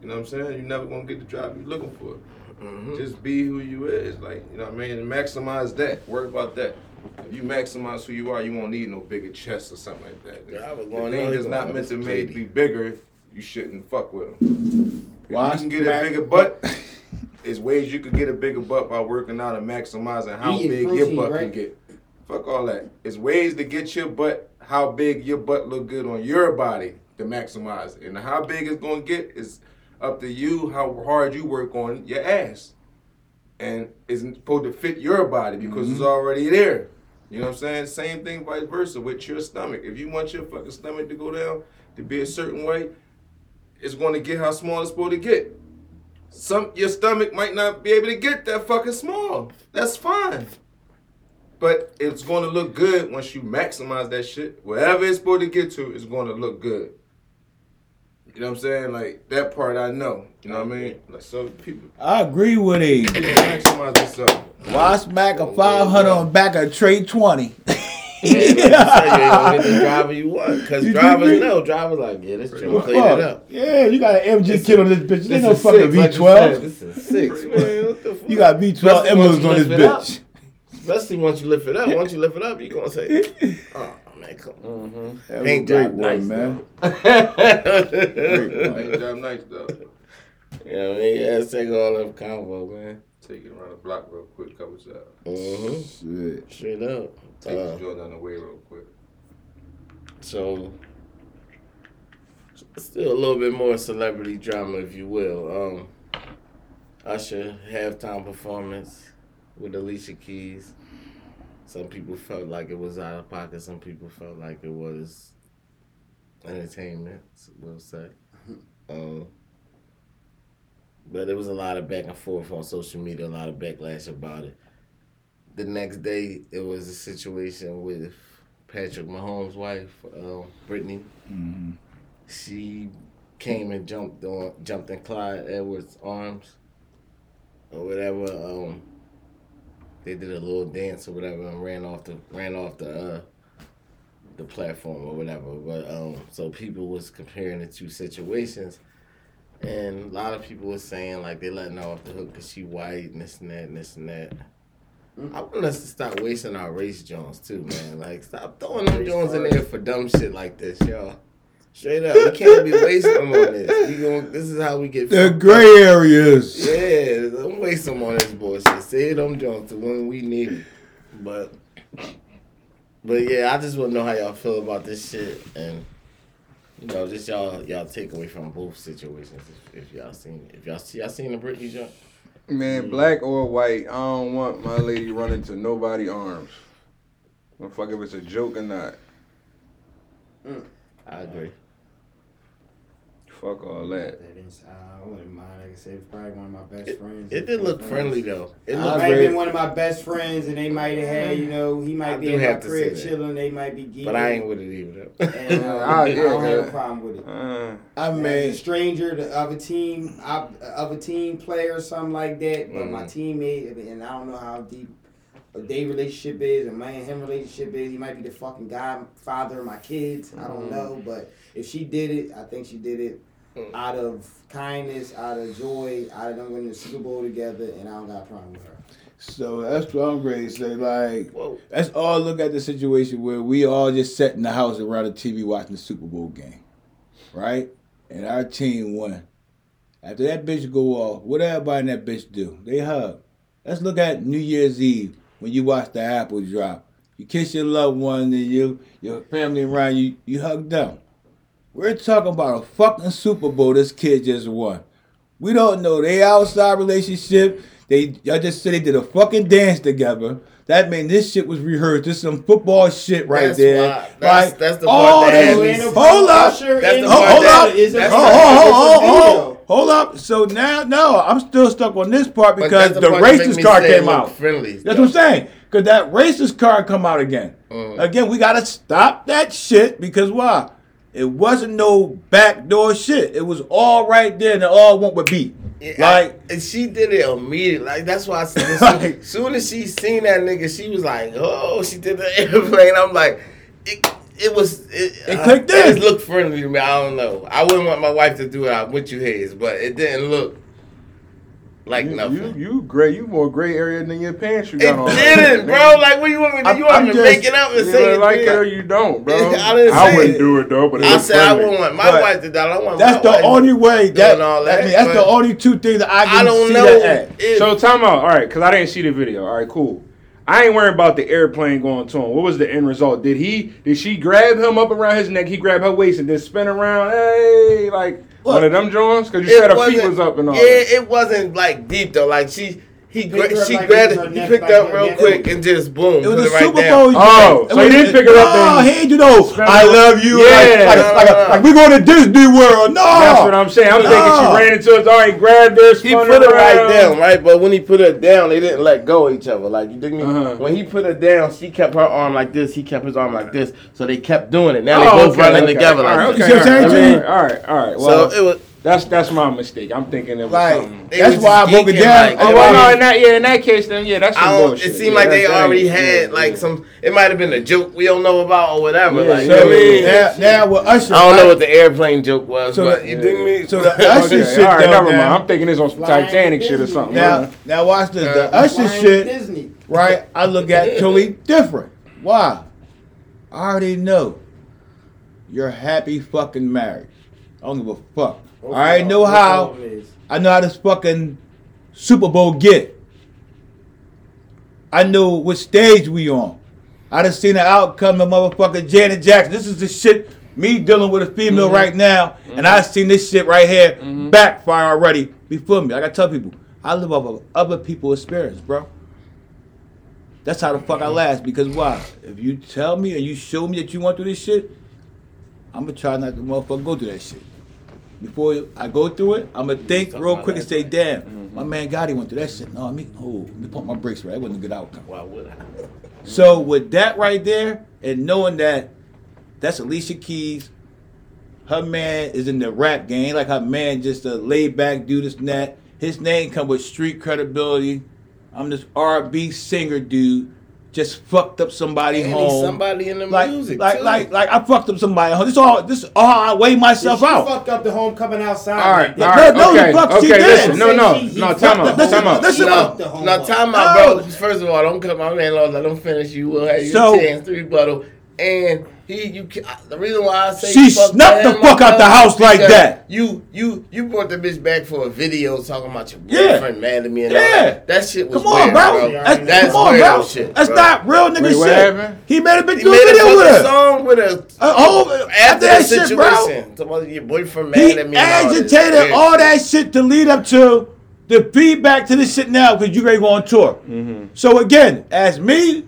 You know what I'm saying? You're never gonna get the driver you're looking for. Mhm. Just be who you is, like you know what I mean, and maximize that. Worry about that. If you maximize who you are, you won't need no bigger chest or something like that. Yeah, I the going thing is not meant to on make JD. be bigger. You shouldn't fuck with them. Why you can get smack- a bigger butt. There's ways you could get a bigger butt by working out and maximizing how Eating big protein, your butt right? can get. Fuck all that. It's ways to get your butt, how big your butt look good on your body to maximize it. And how big it's gonna get is up to you, how hard you work on your ass. And it's supposed to fit your body because it's mm-hmm. already there. You know what I'm saying? Same thing vice versa with your stomach. If you want your fucking stomach to go down to be a certain way, it's gonna get how small it's supposed to get. Some your stomach might not be able to get that fucking small. That's fine. But it's gonna look good once you maximize that shit. Wherever it's supposed to get to, it's gonna look good. You know what I'm saying? Like that part I know. You know what I mean? Like so people I agree with him. maximize themselves. Why smack a 500 on the back of trade 20? Yeah, like you said, you ain't gonna get the driver you want. Because You drivers know. Drivers like, yeah, this joint Well, clean it fuck. up. Yeah, you got an MG kit on this bitch. This ain't no is fucking V twelve. This is six, man. What the fuck? You got V12 Especially emblems on this lift it bitch. Especially once you lift it up. Once you lift it up, you gonna say, "Oh man, come on." Mm-hmm. That Paint great job nice, man. yeah, Ain't that nice though. I mean, yeah, let's take all them convo, man. Take it around the block real quick, couple shots. Mm-hmm. Shit. Straight up. Take Uh, this joint down the way real quick. So, still a little bit more celebrity drama, if you will. Um, Usher halftime performance with Alicia Keys. Some people felt like it was out of pocket. Some people felt like it was entertainment. We'll say. Um, but there was a lot of back and forth on social media, a lot of backlash about it. The next day, it was a situation with Patrick Mahomes' wife, uh, Brittany. Mhm. She came and jumped on, jumped in Clyde Edwards' arms, or whatever. Um, they did a little dance or whatever, and ran off the ran off the uh, the platform or whatever. But um, so people was comparing the two situations, and a lot of people was saying like they letting her off the hook because she white and this and that and this and that. I want us to stop wasting our race Jones too, man. Like stop throwing them Jones in there for dumb shit like this, y'all. Straight up, we can't be wasting them on this. We gon' this is how we get The fucked gray areas. yeah, don't waste them on this bullshit. Save them Jones to when we need it. But, but yeah, I just want to know how y'all feel about this shit, and you know, just y'all y'all take away from both situations. If, if y'all seen, if y'all see, y'all seen the Brittany jump. Man, mm. black or white, I don't want my lady running to nobody arms. No fuck if it's a joke or not. Mm, I agree. Fuck all that. That is, uh, I wouldn't mind. Like I said, it's probably one of my best It, friends. it did look friendly though. It It I looked might have agree. been one of my best friends, and they might have had, you know, he might I be in my have crib say that. chilling. They might be geeking. but I ain't with it either. And, uh, Ah, I yeah, don't have a problem with it. Uh, I As a mean, stranger to, of a team, of, of a team player, or something like that. But my Mhm. teammate, and I don't know how deep a day relationship is, or my and him relationship is. He might be the fucking godfather of my kids. I don't Mhm. know, but if she did it, I think she did it Mm. out of kindness, out of joy, out of them winning the Super Bowl together, and I don't got a problem with her. so that's what I'm ready to say. Like, Whoa. let's all look at the situation where we all just sat in the house around the TV watching the Super Bowl game, right? And our team won. After that bitch go off, what everybody in that bitch do? They hug. Let's look at New Year's Eve when you watch the apple drop. You kiss your loved one and you, your family around you, you hug them. We're talking about a fucking Super Bowl this kid just won. We don't know they outside relationship. They y'all just said they did a fucking dance together. That means this shit was rehearsed. This some football shit right That's there. why- that's- Like, that's the all part that this- has me- Ain't no Hold up. Usher That's the the part hold that- up. Is a that's Oh, the- it's a hold, hold, hold, hold up. So now, no, I'm still stuck on this part because that's the part racist me card came out. Friendly. That's what I'm saying. Because that racist card come out again. Mm. Again, we gotta stop that shit because why? It wasn't no backdoor shit. It was all right there and it all went with beat. Yeah, Like, I- and she did it immediately. Like that's why I said, as Like- soon, soon as she seen that nigga, she was like, "Oh!" She did the airplane. I'm like, it, it was it, It uh, clicked It in. looked friendly to me. I don't know. I wouldn't want my wife to do it out with you, Hayes, but it didn't look like You, nothing. you, you gray. You more gray area than your pants you it got on. didn't, bro. Like, what you want me to do? You want me to make it up and say it? like it or you don't, bro. I didn't say wouldn't it. do it though, but it I said I wouldn't want my But wife to that. I want That's the only way that, all I mean, that's the only two things that I can I don't see know. that at. So time out. All right, because I didn't see the video. All right, cool. I ain't worried about the airplane going to him. What was the end result? Did he? Did she grab him up around his neck? He grabbed her waist and then spin around. Hey, like one of them joints? Because you said her feet was up and all. Yeah, that. it wasn't like deep though. Like she, he, Picked gra- she like grabbed it was it, her he picked like up real neck. quick and just boom, It was put a it right Super down. Bowl. Oh, It so he didn't pick her up No, and- he ain't do I love you. Yeah. Like, like, No, like, no, no. like we going to Disney World. No. That's what I'm saying. I'm thinking she ran into us. arm, he grabbed her, He put her it right down, right? But when he put her down, they didn't let go of each other. Like you dig me? Uh-huh. When he put her down, she kept her arm like this. He kept his arm like this. So they kept doing it. Now Oh, they both okay, running okay. together like right, this. okay, You see what I'm all saying? right, all right, all right. Well, So it was. That's that's my mistake. I'm thinking it was Like, something. They That's was why I just broke it geeking, down. like, Oh well, no, in that yeah, in that case, then yeah, that's some I don't. bullshit. It seemed Yeah, like they that- that already ain't- had yeah, like yeah. some. It might have been a joke we don't know about or whatever. Yeah, like, yeah, you know what I mean? now, now with Usher. I don't know what the airplane joke was, So but the- you dig me? So the Usher Okay, shit all right, though, never mind. now- I'm thinking it's on some Flying Titanic shit or Disney. something. Now, man. now watch this. Uh, The Usher Flying shit, Disney. right? I look at totally different. Why? I already know you're happy fucking married. I don't give a fuck. I already know how. I know how this fucking Super Bowl get. I know what stage we on. I done seen the outcome of motherfucking Janet Jackson. This is the shit me dealing with a female right now, and I seen this shit right here backfire already before me. Like I tell people, I live off of other people's experience, bro. That's how the fuck I last. Because why? If you tell me and you show me that you went through this shit, I'm gonna try not to motherfucker go through that shit. Before I go through it, I'm gonna think real quick and say, damn, my man Gotti went through that shit. No, I mean, oh, let me pump my brakes right. That wasn't a good outcome. Why would I? So with that right there, and knowing that that's Alicia Keys, her man is in the rap game, like her man just a laid back dude, this and that. His name come with street credibility. I'm this R&B singer dude, just fucked up somebody And home. somebody in the like, music like, too. like, like, I fucked up somebody. home. This all, this all I weigh myself She out. fucked up the homecoming outside. All right, like all No, no, okay, the fuck she okay. did. Listen, no, no, She- he no. fucked Time up out, time out. Listen, no, the whole no, world. time out, No. bro. First of all, don't cut my man off. Let him finish. You uh, will have your So- chance to rebuttal. And he, you, ca- the reason why I say She you fucked snuck the fuck out the house like that. You, you, you brought the bitch back for a video talking about your Yeah. boyfriend mad at me and all that. That shit was Come on, weird, bro. bro. That's, That's come on, weird bro. shit, That's bro. not real nigga Wait, what shit. happened? He made a bitch He do a video with fucking her. song with a Uh, oh, after after that that shit, bro. situation. Talking about your boyfriend mad He at me. and all this. agitated Weird all that shit to lead up to the feedback to this shit now because you ready to go on tour. Mm-hmm. So again, as me,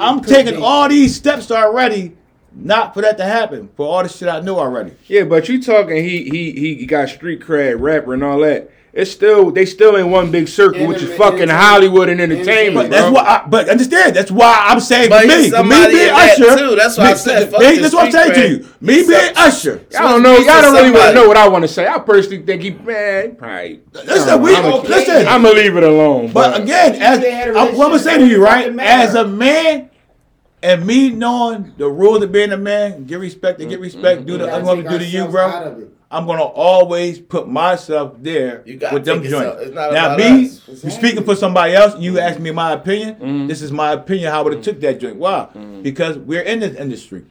I'm taking be. all these steps already, not for that to happen, for all the shit I know already. Yeah, but you talking he he he got street cred, rapper, and all that. It's still they still in one big circle, which is fucking Hollywood and entertainment. But that's bro. why. I, but understand, that's why I'm saying But for me, he's for me somebody being in that Usher. too. That's why I said, fuck me- the that's what I'm saying to you. Me He's being some- Usher. I don't know. He's Y'all don't really want to know what I want to say. I personally think he man, he probably. Listen, we I'm listen. I'm gonna leave it alone. But But, again, as if they had a I, what I'm gonna say to you, right? As a man, and me knowing the rules of being a man, give respect to get mm-hmm. respect, do the I'm gonna do to you, bro. out of it. I'm gonna always put myself there with them joints. Now me, us. you speaking for somebody else, you ask me my opinion. Mm-hmm. This is my opinion how I would have took that joint. Why? Mm-hmm. Because we're in this industry.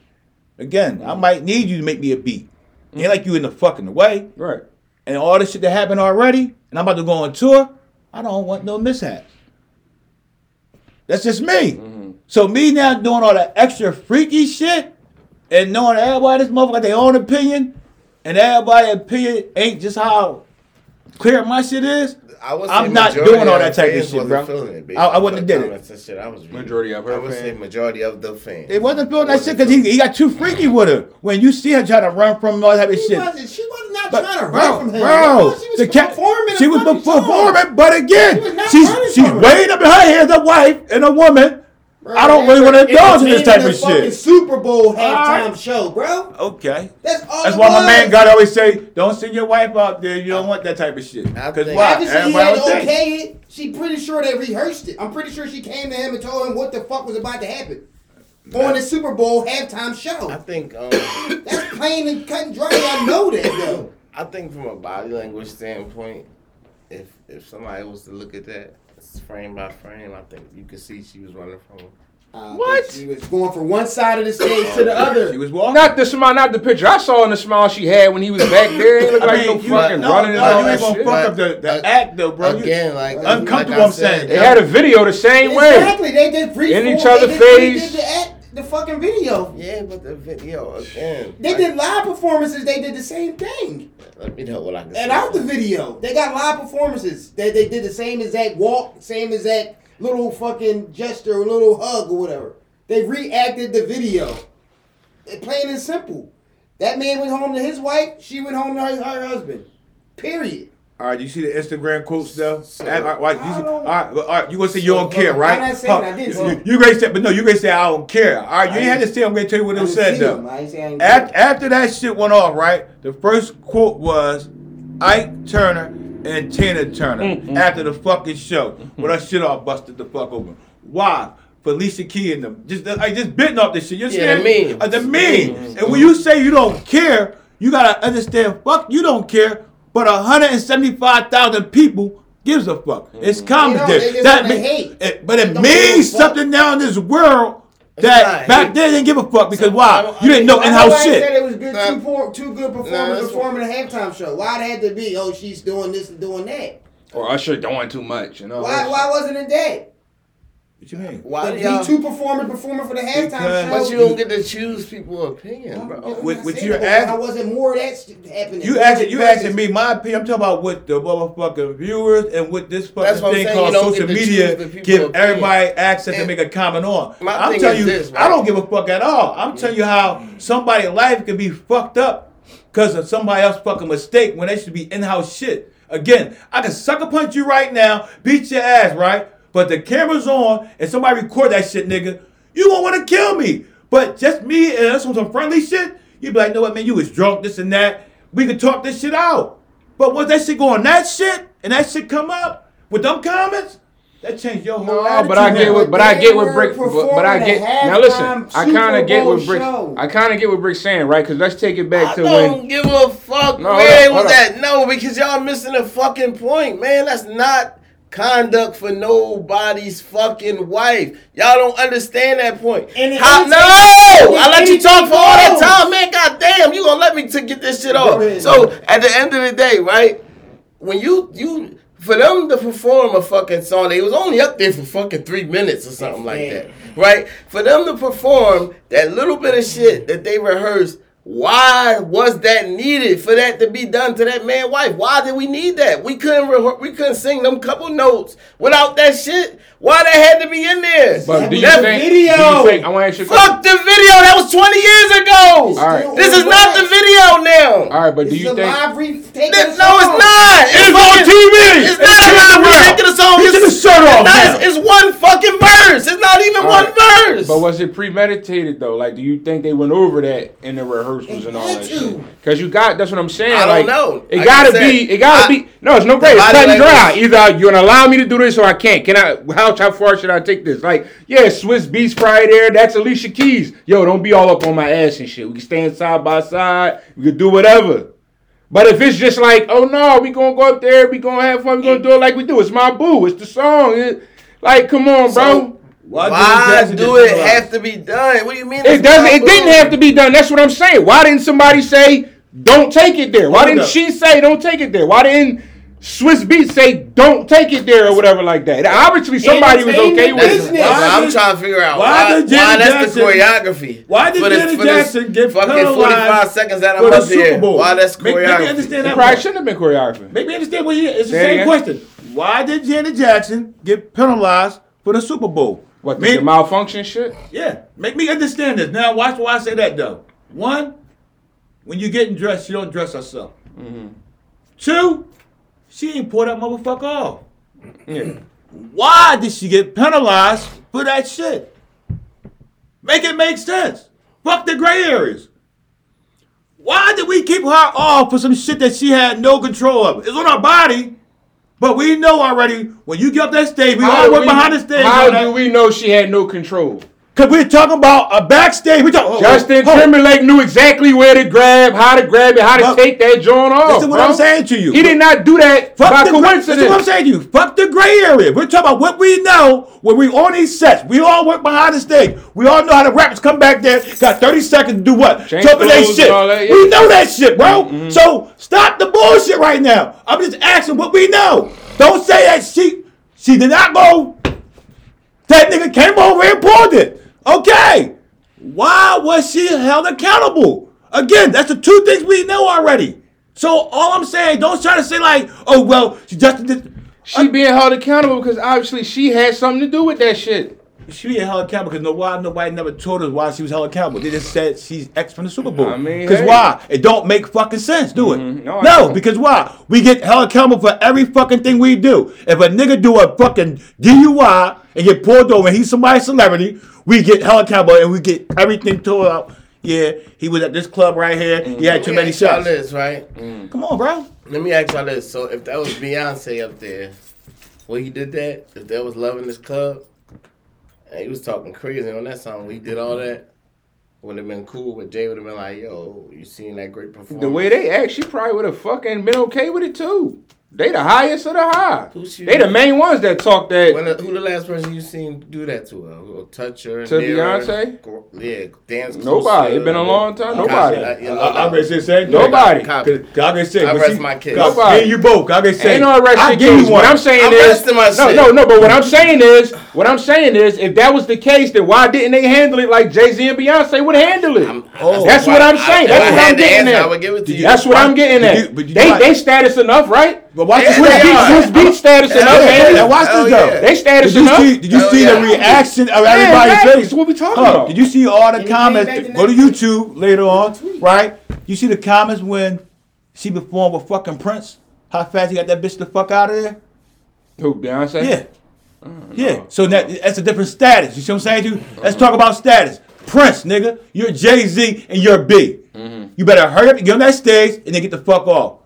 Again, I might need you to make me a beat. Ain't like you in the fucking way right. and all this shit that happened already, and I'm about to go on tour, I don't want no mishaps. That's just me. So me now doing all that extra freaky shit and knowing that everybody this motherfucker got their own opinion, and everybody's opinion ain't just how clear my shit is. I would I'm not doing all that type of fans shit, wasn't bro. feeling it, based I- I on wouldn't the have did it. comments and shit I was reading. Majority of her I would say fans. majority of the fans. It wasn't feeling that shit Wasn't because he, he got too freaky with her. When you see her trying to run from all that type She shit. wasn't. She was not But, trying to bro, run from him. bro, she was the cat, performing. she was fucking song. performing, but again, She was she's she's from him. weighing up in her hands, a wife and a woman. Bro, I don't really want to indulge in this type of entertaining a fucking shit. Super Bowl halftime Alright. show, bro. Okay, That's all. that's it why my man got always say, "Don't send your wife out there. You don't want that type of shit." Because why? Obviously, he Everybody had would to okay it. She pretty sure they rehearsed it. I'm pretty sure she came to him and told him what the fuck was about to happen. on the Super Bowl halftime show. I think um, That's plain and cut and dry. I know that though. I think from a body language standpoint, if if somebody was to look at that frame by frame, I think you could see she was running from him. Uh, What? She was going from one side of the stage to the other. She was walking. Not the smile, not the picture. I saw in the smile she had when he was back there. He looked I like mean, no you- fucking no, running and no, all you ain't gonna shit. fuck up the, the But- act though, bro. You- Again, like Uncomfortable, like I I'm saying. said, They had a video the same way. Exactly. They did free In each form. other's they did, face. The, fucking video. Yeah, but the video again. They like, did live performances. They did the same thing. Let me know what I can And out the video, they got live performances. They they did the same exact walk, same exact little fucking gesture, or little hug or whatever. They reacted the video. It plain and simple. That man went home to his wife. She went home to her, her husband. Period. All right, you see the Instagram quotes though? So- all right, all right, you, I see, all don't- right, but, all right, you gonna say you don't care, I'm right? not saying I didn't You, say- you, you gonna say, but no, you gonna say I don't care. All right, you ain't had to say. I'm gonna tell you what I it didn't said though. him. I ain't say I ain't After, after that shit went off, right? The first quote was Ike Turner and Tina Turner Mm, after the fucking show. When that shit all busted the fuck open. Why? Felicia Key and them. Just I just bitten off this shit. You Yeah, the understand? memes. Uh, the meme. And when you say you don't care, you gotta understand, fuck you don't care, but 175,000 people gives a fuck. It's mm-hmm. common. You know, they just that mean- hate. it- but it don't give a means something now in this world that back hate. then didn't give a fuck because So, why? don't- You didn't know I- in-house shit. said it was good. Nah. two, por- two good Nah, performers that's performing a halftime show. Why it had to be? Oh, she's doing this and doing that. Or Usher doing too much, you know. Why? Why wasn't it that? What you mean? Why The, do y'all? the two performers performing for the halftime Because- show. But you don't get to choose people's opinion, bro. not With- with saying your that, but wasn't more of that shit happening? You More asking, you asking me my opinion. I'm talking about what the motherfucking viewers and what this fucking what thing called social media choose the give opinion. everybody access to make a comment on. my I'm thing telling is you, this, I don't give a fuck at all. I'm telling you how somebody's life can be fucked up because of somebody else fucking mistake when they should be in-house shit. Again, I can sucker punch you right now, beat your ass, right? But the camera's on and somebody record that shit, nigga. You gonna wanna kill me. But just me and us on some friendly shit, you'd be like, know what, man, you was drunk, this and that. We could talk this shit out. But once that shit go on that shit and that shit come up with them comments, that changed your whole No, but I get what, but I get what Brick, but, but I get now. Listen, I kind of get what Brick. I kind of get what Brick's saying, right? Because let's take it back to him. I to don't when. give a fuck No, where hold on, was that. No, because y'all missing the fucking point, man. That's not conduct for nobody's fucking wife. Y'all don't understand that point. And it no, I let you talk for all that time, man. God damn, you gonna let me to get this shit off. So at the end of the day, right? When you you for them to perform a fucking song, they was only up there for fucking three minutes or something like that, right? For them to perform that little bit of shit that they rehearsed. Why was that needed for that to be done to that man wife? Why did we need that? We couldn't rehe we couldn't sing them couple notes without that shit. Why that had to be in there? But do you That think? video. Do you think? I want to ask you a question. Fuck the video. That was 20 years ago. All right. This is not the video now. All right, but do It's you think? live retake. That- of the no, it's not. It's on TV. It's not a live retake of the song. He It's, took his shirt off it's, not- now. it's one fucking verse. It's not even All one right. verse. But was it premeditated though? Like, do you think they went over that in the rehearsals and all that to. shit? Because you got that's what I'm saying. I don't like, know. It Like gotta said, be. It gotta I- be. No, it's no break. It's body cut and dry. Either you're gonna allow me to do this or I can't. Can I? How how far should I take this? Like, yeah, Swizz Beatz right there. That's Alicia Keys. Yo, don't be all up on my ass and shit. We can stand side by side. We can do whatever. But if it's just like, oh no, we gonna go up there, we gonna have fun, we gonna mm. do it like we do. It's my boo. It's the song. It- like, come on, bro. So, Why, Why Jackson do didn't it have to be done? What do you mean? It doesn't. It didn't boom? have to be done. That's what I'm saying. Why didn't somebody say don't take it there? Why didn't she say don't take it there? Why didn't Swizz Beatz say don't take it there or whatever like that? Obviously somebody was okay with That's, it. Business. I'm trying to figure out why why, did why, Janet that's the Jackson- choreography. Why did for this, Janet this Jackson get fucking penalized 45 seconds that I'm for the? Super Bowl? Why that's Make, make me understand that. probably shouldn't have been choreography. Make me understand what he It's the Say it same again. question. Why did Janet Jackson get penalized for the Super Bowl? What Make- the malfunction shit? Yeah, make me understand this. Now, watch why I say that though. One, when you're getting dressed, she don't dress herself. Mm-hmm. Two, she ain't pour that motherfucker off. Yeah. Why did she get penalized for that shit? Make it make sense. Fuck the gray areas. Why did we keep her off for some shit that she had no control of? It's on her body, but we know already when you get up that stage, we all do work we- behind the stage. How that. do we know she had no control? Cause we're talking about a backstage. We talking Justin oh, oh, Timberlake knew exactly where to grab, how to grab it, how to Well, take that joint off. Listen what bro. I'm saying to you. He did not do that Fuck by the gray, coincidence. listen what I'm saying to you. Fuck the gray area. We're talking about what we know when we on these sets. We all work behind the stage. We all know how the rappers come back there. Got 30 seconds to do what? Change Talk their clothes shit. that, yeah. We know that shit, bro. Mm-hmm. So stop the bullshit right now. I'm just asking what we know. Don't say that she she did not go. That nigga came over and pulled it. Okay. Why was she held accountable? Again, that's the two things we know already. So all I'm saying, don't try to say like, oh well, she just did. She uh, being held accountable because obviously she had something to do with that shit. She ain't held accountable because no, why nobody never told us why she was held accountable. They just said she's ex from the Super Bowl. I mean, because hey. why? It don't make fucking sense, do it? Mhm. No, No, because why? We get held accountable for every fucking thing we do. If a nigga do a fucking DUI and get pulled over and he's somebody's celebrity, we get held accountable and we get everything told out. Yeah, he was at this club right here. He had too many ask y'all shots. this, right? Come on, bro. Let me ask y'all this. So if that was Beyonce up there, when he did that, if that was Love in This Club, and he was talking crazy on that song, We did all that, would have been cool, but Jay would have been like, yo, you seen that great performance? The way they act, she probably would have fucking been okay with it too. They the highest of the high. Who she- They the main ones that talk that. When the, who the last person you seen do that to her? Who touch her? To near her, Beyonce? gr- Yeah, dance. Nobody. It's been a long time. Okay, Nobody. I- you know, I, I, I say. Nobody. Cause, cause I can say, I but rest see- my case. cause Nobody. Me and you both. I can say. Ain't no arrest I your give you case. What one. I'm saying I'm is, resting my no, no, no. But what I'm saying is, what I'm saying is, if that was the case, then why didn't they handle it like Jay Z and Beyonce would handle it? Oh. That's what I'm saying. If That's what I'm getting answer, at. I would give it to you. That's what I'm getting Did at. but they they status enough, right? But watch Yeah, this. Swiss they beat, beat status enough, yeah, ain't Now watch Hell this though. yeah. They status Did you enough. see? Did you Hell see yeah. the reaction of Yeah, everybody's exactly. face? That's what we talking Hold about. Did you see all the And comments? the Go to next day. YouTube later on, right? You see the comments when she performed with fucking Prince? How fast he got that bitch the fuck out of there? Who Beyonce? Yeah. Yeah. So that that's a different status. You see what I'm saying to you? Let's talk about status. Prince, nigga, you're Jay Z and you're B. Mm-hmm. You better hurry up and get on that stage and then get the fuck off.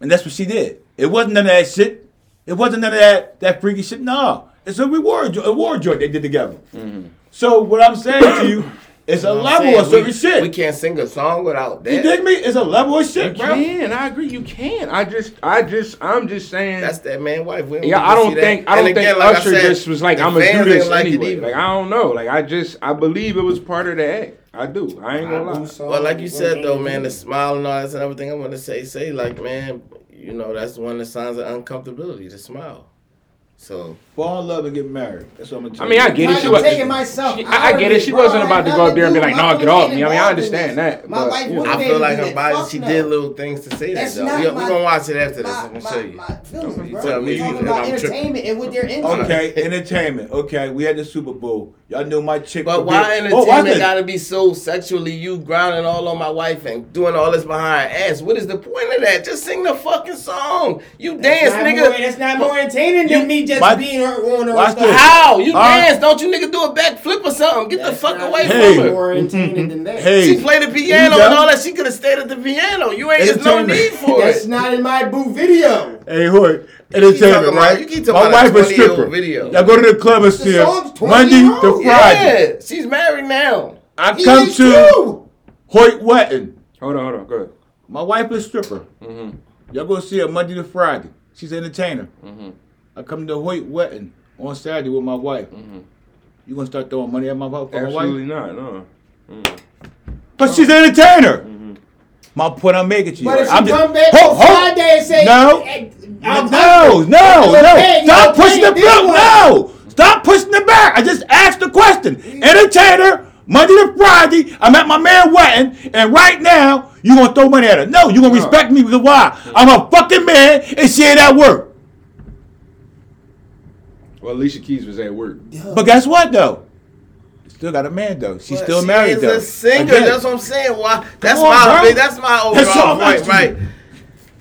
And that's what she did. It wasn't none of that shit. It wasn't none of that that freaky shit. No, it's a reward award joint they did together. Mm-hmm. So what I'm saying to you, it's a I'm level of certain we, shit. We can't sing a song without that. you dig me? It's a level of You shit, bro. can. I agree. You can. I just, I just, I'm just saying. That's that man wife. We Yeah, I don't see that. think I don't again, think like Usher said, just was like I'm gonna do this like anyway. Like I don't know. Like I just I believe it was part of the act. I do. I ain't gonna lie. Well, like you said though, man, the smile and all that and everything. I'm gonna say, say like, man, you know, that's one of the signs of uncomfortability. To smile. So Fall in love and get married. That's what I'm gonna tell I mean, I get it. She was. taking myself she- out I, I of get it, it. She bro. wasn't about to go up there and be like, to "No, do. get off me." I mean, I understand ain't that. My but, wife you I feel like her body. She did little things to say that though. not We, we my- gonna watch it after this. I'm gonna my, show you. my feelings, You tell me you- about I'm entertainment and what they're into. Okay, entertainment. Okay, we had the Super Bowl. Y'all knew my chick. But why be- entertainment gotta be so sexually you grinding all on my wife and doing all this behind her ass? What is the point of that? Just sing the fucking song. You dance, That's not nigga. More, that's not more entertaining You- than me just my- being her on her. stuff. How? You All right. dance. Don't you nigga do a backflip or something? Get the fuck not away Hey. from her. More entertaining than that. Hey, She played the piano and all that. She could have stayed at the piano. You ain't. There's no need for That's it. That's not in my boo video. Hey, Hood. talking Entertainment, about- right? you keep talking My about wife a stripper. video. Y'all go to the club and see her Monday years to. Friday. Yeah, she's married now. I He come to too. Hoyt Wetton. Hold on, hold on. Go ahead. My wife is stripper. Mm-hmm. Y'all go see her Monday to Friday. She's an entertainer. Mm-hmm. I come to Hoyt Wetton on Saturday with my wife. Mm-hmm. You gonna start throwing money at my, for my wife? Absolutely not. No. But she's an entertainer. Mm-hmm. My point I'm making to you. But if she I'm just- come back Ho- on ho- Friday and say, No. hey, No, I'm no, hungry. no, no. paying- Stop you're pushing the paying bill. No. Stop pushing the back. I just asked the question. Entertainer, Monday to Friday. I'm at my man Wetton, and right now, you going to throw money at her. No, you going to No. respect me because why? I'm a fucking man, and she ain't at work. Well, Alicia Keys was at work. But guess what, though? Still got a man, though. She's But still she married, is though. a singer. Again. That's what I'm saying. Why? That's on, my. bro. That's my overall I'm point, right?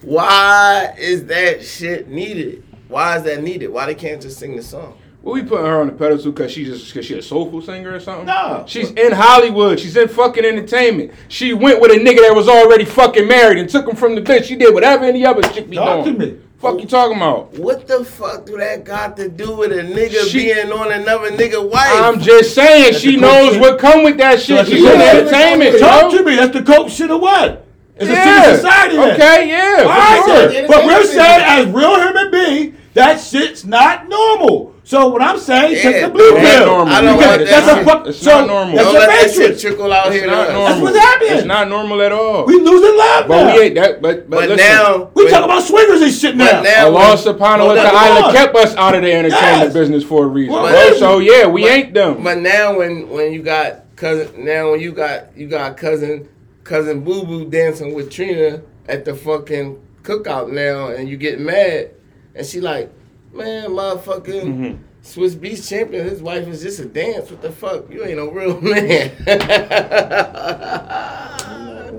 Why is that shit needed? Why is that needed? Why they can't just sing the song? Well, we putting her on the pedestal because she's just because she's a soulful singer or something. No. she's in Hollywood. She's in fucking entertainment. She went with a nigga that was already fucking married and took him from the bitch. She did whatever any other chick be Talk to doing. me. Fuck you talking about? What the fuck do that got to do with a nigga She- being on another nigga wife? I'm just saying she knows coach what come with that shit. That's She's the in coach shit. entertainment, Talk to me. That's the coach shit or what? It's a Yeah. civil society. Okay, yeah, All for sure. but we're saying as real human beings, that shit's not normal. So what I'm saying, Yeah, take the blue it ain't pill. normal. I don't Because want that that's a shit. fuck- It's so not normal. That's Don't your let that shit matrix. trickle out It's here. not to us. normal. That's what's happening. It's not normal at all. We losing love but now. we ain't that. But but, But listen, now, we when- talk about swingers and shit now. But now- Allah subhanahu wa Hold on, ta'ala hold on. kept us out of the entertainment Yes. business for a reason, Well, bro. yeah. So yeah, we But- ain't them. But now when when you got cousin now when you got you got cousin cousin Boo Boo dancing with Trina at the fucking cookout now and you get mad and she like, man, motherfucking Mm-hmm. Swizz Beatz champion, his wife is just a dance. What the fuck? You ain't no real man.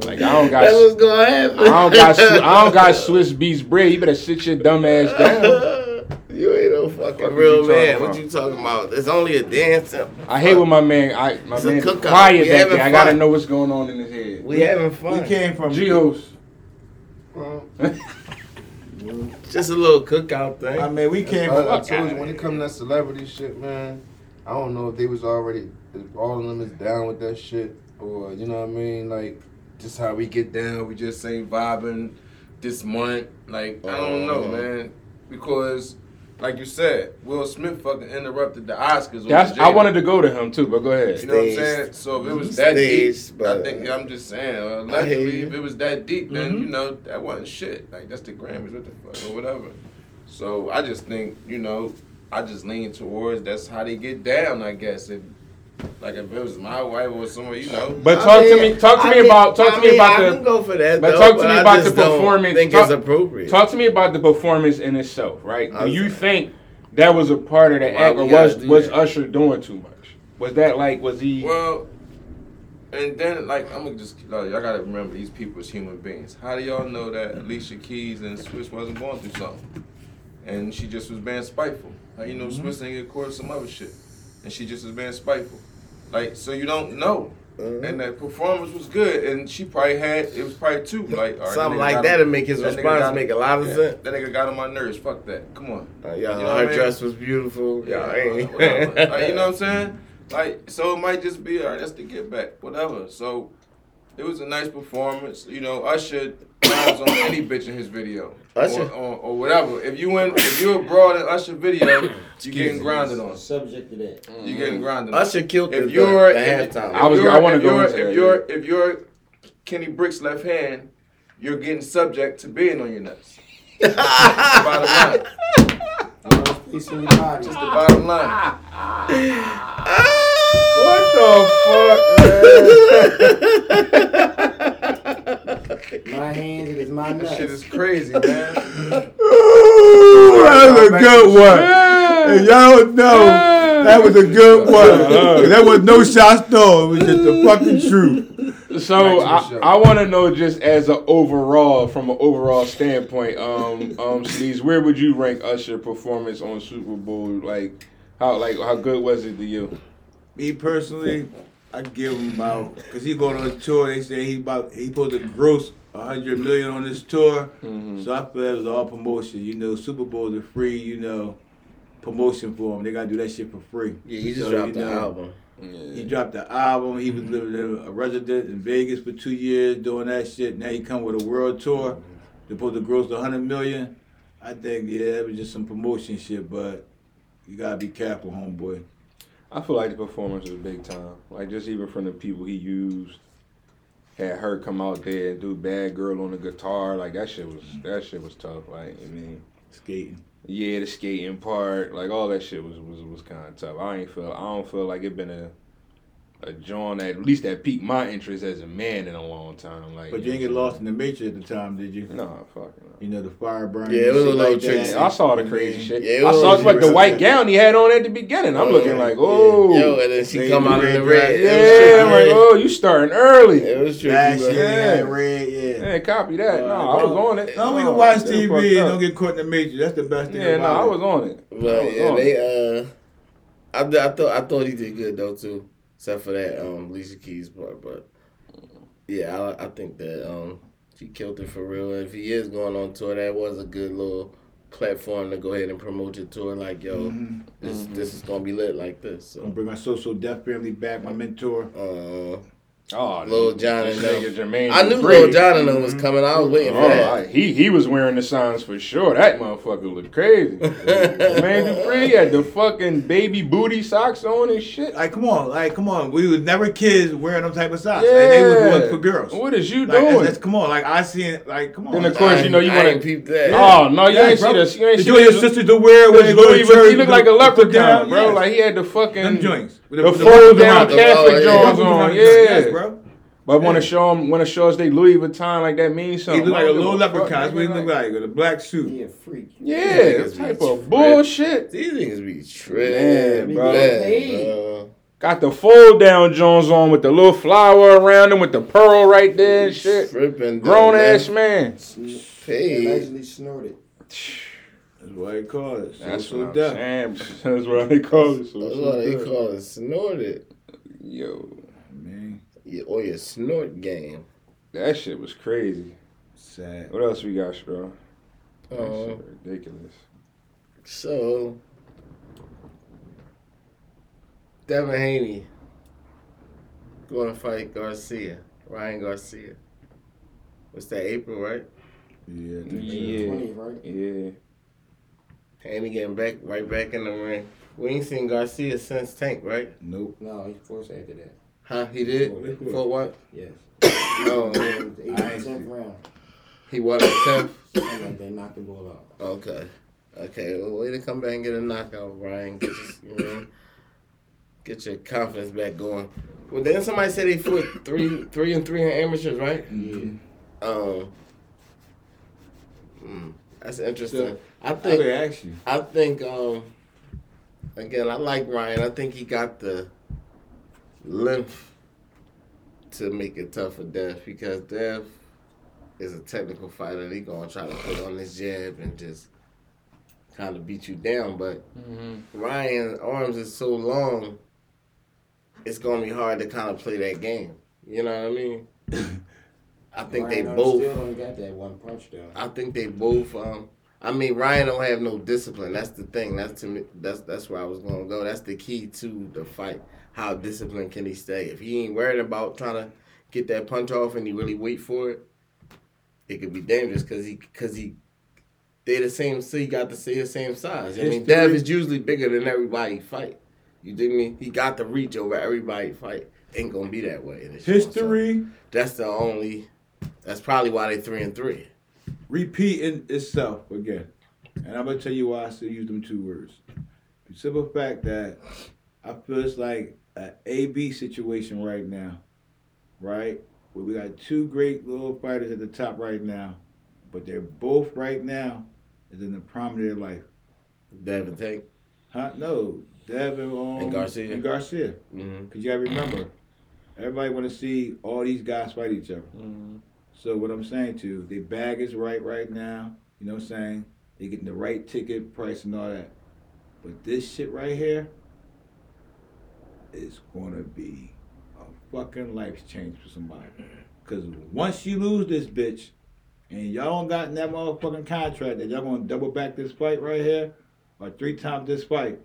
like I don't got. That's what's gonna happen. I don't got. I don't got Swizz Beatz bread. You better sit your dumb ass down. You ain't no fucking Fuck real man. about? What you talking about? It's only a dance. I hate when my man. I my It's man quiet We back having there. I gotta know what's going on in his head. We having fun. we came from G-Host. Just a little cookout thing. I mean, we came I. I told you when it comes to that celebrity shit, man. I don't know if they was already all of them is down with that shit or you know what I mean, like just how we get down. We just ain't vibing this month. Like I don't know, Uh-huh. man, because like you said, Will Smith fucking interrupted the Oscars. That's. Jada. I wanted to go to him too, but go ahead. You know what I'm saying? So if it was that Staged, deep, but- I think I'm just saying. Uh, allegedly, if it was that deep, then Mhm. you know that wasn't shit. Like that's the Grammys, what the fuck, or whatever. So I just think you know, I just lean towards that's how they get down. I guess if like if it was my wife or someone, you know. But I talk to me. Talk to I me mean- about. Talk I to me about I the. go for that. But though, talk to me I about the performance. Think Talk- it's appropriate. Talk to me about the performance in itself, right? Do you think that was a part of the Why act, or was was that? Usher doing too much? Was that like was he? Well, and then like I'm gonna just like, y'all gotta remember these people as human beings. How do y'all know that Alicia Keys and Swizz wasn't going through something, and she just was being spiteful? How you know Mm-hmm. Swizz ain't get caught some other shit, and she just was being spiteful. Like so you don't know. Mhm. And that performance was good, and she probably had it was probably two like right, Something like that to make his that response got- make a lot of yeah, sense. That nigga got on my nerves. Fuck that. Come on. Uh, yeah, You know her mean? dress was beautiful. Yeah, ain't. Like, you know what I'm saying? Like, so it might just be, all right, that's the get back, whatever. So it was a nice performance. You know, Usher grinds on any bitch in his video. Usher? Or, or, or whatever. If you went, if you abroad in Usher video, you getting grinded on. Subject to that. You getting mm. grinded on. Usher killed If the, you're, the if, halftime. I was- if you're- I wanna if go you're- into that, If you're, if you're Kenny Brick's left hand, you're getting subject to being on your nuts. Bottom line. Place in your body. Just the bottom line. Ah! what the fuck, man? My hands, it is my That shit is crazy, man. Ooh, that was a good one. And y'all know that was a good one. That was no shots stone. It was just the fucking truth. So Back to the I. I want to know just as an overall, from an overall standpoint, um, um, Sneeze, where would you rank Usher performance on Super Bowl? Like, how like how good was it to you? Me personally, I give him about because he going on a tour. They say he about he supposed to gross a hundred million on this tour. Mhm. So I feel that was all promotion. You know, Super Bowls are free. You know, promotion for him. They gotta do that shit for free. yeah, he just So, dropped you the know, album. He dropped the album. He was living a resident in Vegas for two years doing that shit. Now he come with a world tour. They're supposed to gross a hundred million. I think yeah, it was just some promotion shit, but you gotta be careful, homeboy. I feel like the performance was big time. Like just even from the people he used, had her come out there and do "Bad Girl" on the guitar. Like that shit was that shit was tough. Like I mean, Skating. yeah, the skating part, like all that shit was was, was kind of tough. I ain't feel I don't feel like it been a a John that at least that piqued my interest as a man in a long time. Like, But you didn't get lost in the matrix at the time, did you? No, fucking. No. You know the fire burning. Yeah, it was a little like tricky. I saw the crazy then- shit. Yeah, it I was saw like the white gown he had on at the beginning. I'm Oh, looking like, oh, Yo, and then she Lady come out in Red the dress. red. yeah, I'm like, oh, you starting early. tricky. It was tricky. That Yeah. had red, yeah. Yeah, copy that. No, I was on it. No, we can watch TV and don't get caught in the matrix. That's the best thing Yeah, no, I was on it. But yeah, they uh, I, I thought I thought he did good though too, except for that um Lisa Keys part. But yeah, I, I think that um she killed it for real. And if he is going on tour, that was a good little platform to go ahead and promote your tour. Like, yo, Mhm. this this is gonna be lit like this. Gonna bring my So So Def family back, my mentor. uh, Oh, Lil Jon and them. nigga Jermaine I knew Dupri. Lil Jon and them was coming. I was waiting for Oh, that. I- he he was wearing the signs for sure. That motherfucker looked crazy. Man, Dupri had the fucking baby booty socks on and shit. Like, come on, like, come on. We was never kids wearing them type of socks. Like, they was Yeah. ones for girls. What is you Like, doing? that's- come on, like I seen. Like, come on. Then of course you know you I want ain't to. peep that. Oh no, you Yeah, ain't bro. see this. You ain't Did see you want your sister to wear when you go to Louis, church? he looked like a with the leprechaun, bro. Like he had the fucking them joints. With the with fold buckles down around them. Catholic yeah. Jones on. Yeah, yes, bro. But want to show him, want to show us they Louis Vuitton like that means something. He something. looked like a little leprechaun. That's what he nigga, looked like with a black suit. He a freak. Yeah, Niggas that type of tripping. bullshit. These niggas be Man, tripping, bro. bro. Got the fold down Jones on with the little flower around him with the pearl right there and shit. Tripping. Grown ass man. Paid. Allegedly snorted. That's why they call it. That's Social what I'm saying. That's what they call it. So That's why they call it snorted. Yo, Man, Yeah, or your snort game. that shit was crazy. sad. What else we got, Straw? That Uh, shit ridiculous. so, Devin Haney going to fight Garcia, Ryan Garcia. What's that, April, right? Yeah. I think so. Yeah. 20, right? Yeah. Haney getting back right back in the ring. We ain't seen Garcia since Tank, right? Nope. No, he forced after that. Huh? He did? Oh, they could. For what? Yes. No, Yeah, it was the I 18th see. round. he won the 10th. Something like that. Knocked the ball out. Okay. Okay. Well, way to come back and get a knockout, Ryan. Get your, you know, get your confidence back going. Well, then somebody said they fought three, three and three in amateurs, right? Yeah. Um. mm, that's interesting. So, I I think. would ask you. I think. Um. Again, I like Ryan. I think he got the length to make it tough for Dev because Dev is a technical fighter. He gonna try to put on his jab and just kind of beat you down. But Ryan's arms is so long, it's gonna be hard to kind of play that game. You know what I mean? I think they both. Still don't got that one punch though. I think they both. Um, I mean, Ryan don't have no discipline. That's the thing. That's to me. That's that's where I was gonna go. That's the key to the fight. How disciplined can he stay? If he ain't worried about trying to get that punch off and he really wait for it, it could be dangerous because he because he they the same. So he got to see the same size. I mean, Dev is usually bigger than everybody fight. You dig me? He got the reach over everybody fight. Ain't gonna be that way. in this shit. So History that's the only. That's probably why they three and three. Repeating itself again. And I'm gonna tell you why I still use them two words. The simple fact that I feel it's like an A B situation right now, right? Where we got two great little fighters at the top right now, but they're both right now is in the prime of their life. Devin Tank. Huh? No, Devin um, And Garcia. And Garcia. Mm-hmm. Cause you gotta remember, everybody want to see all these guys fight each other. So what I'm saying to you, the bag is right right now. You know what I'm saying? They're getting the right ticket price and all that. But this shit right here is gonna be a fucking life change for somebody. Cause once you lose this bitch, and y'all don't got that motherfucking contract that y'all gonna double back this fight right here, or three times this fight,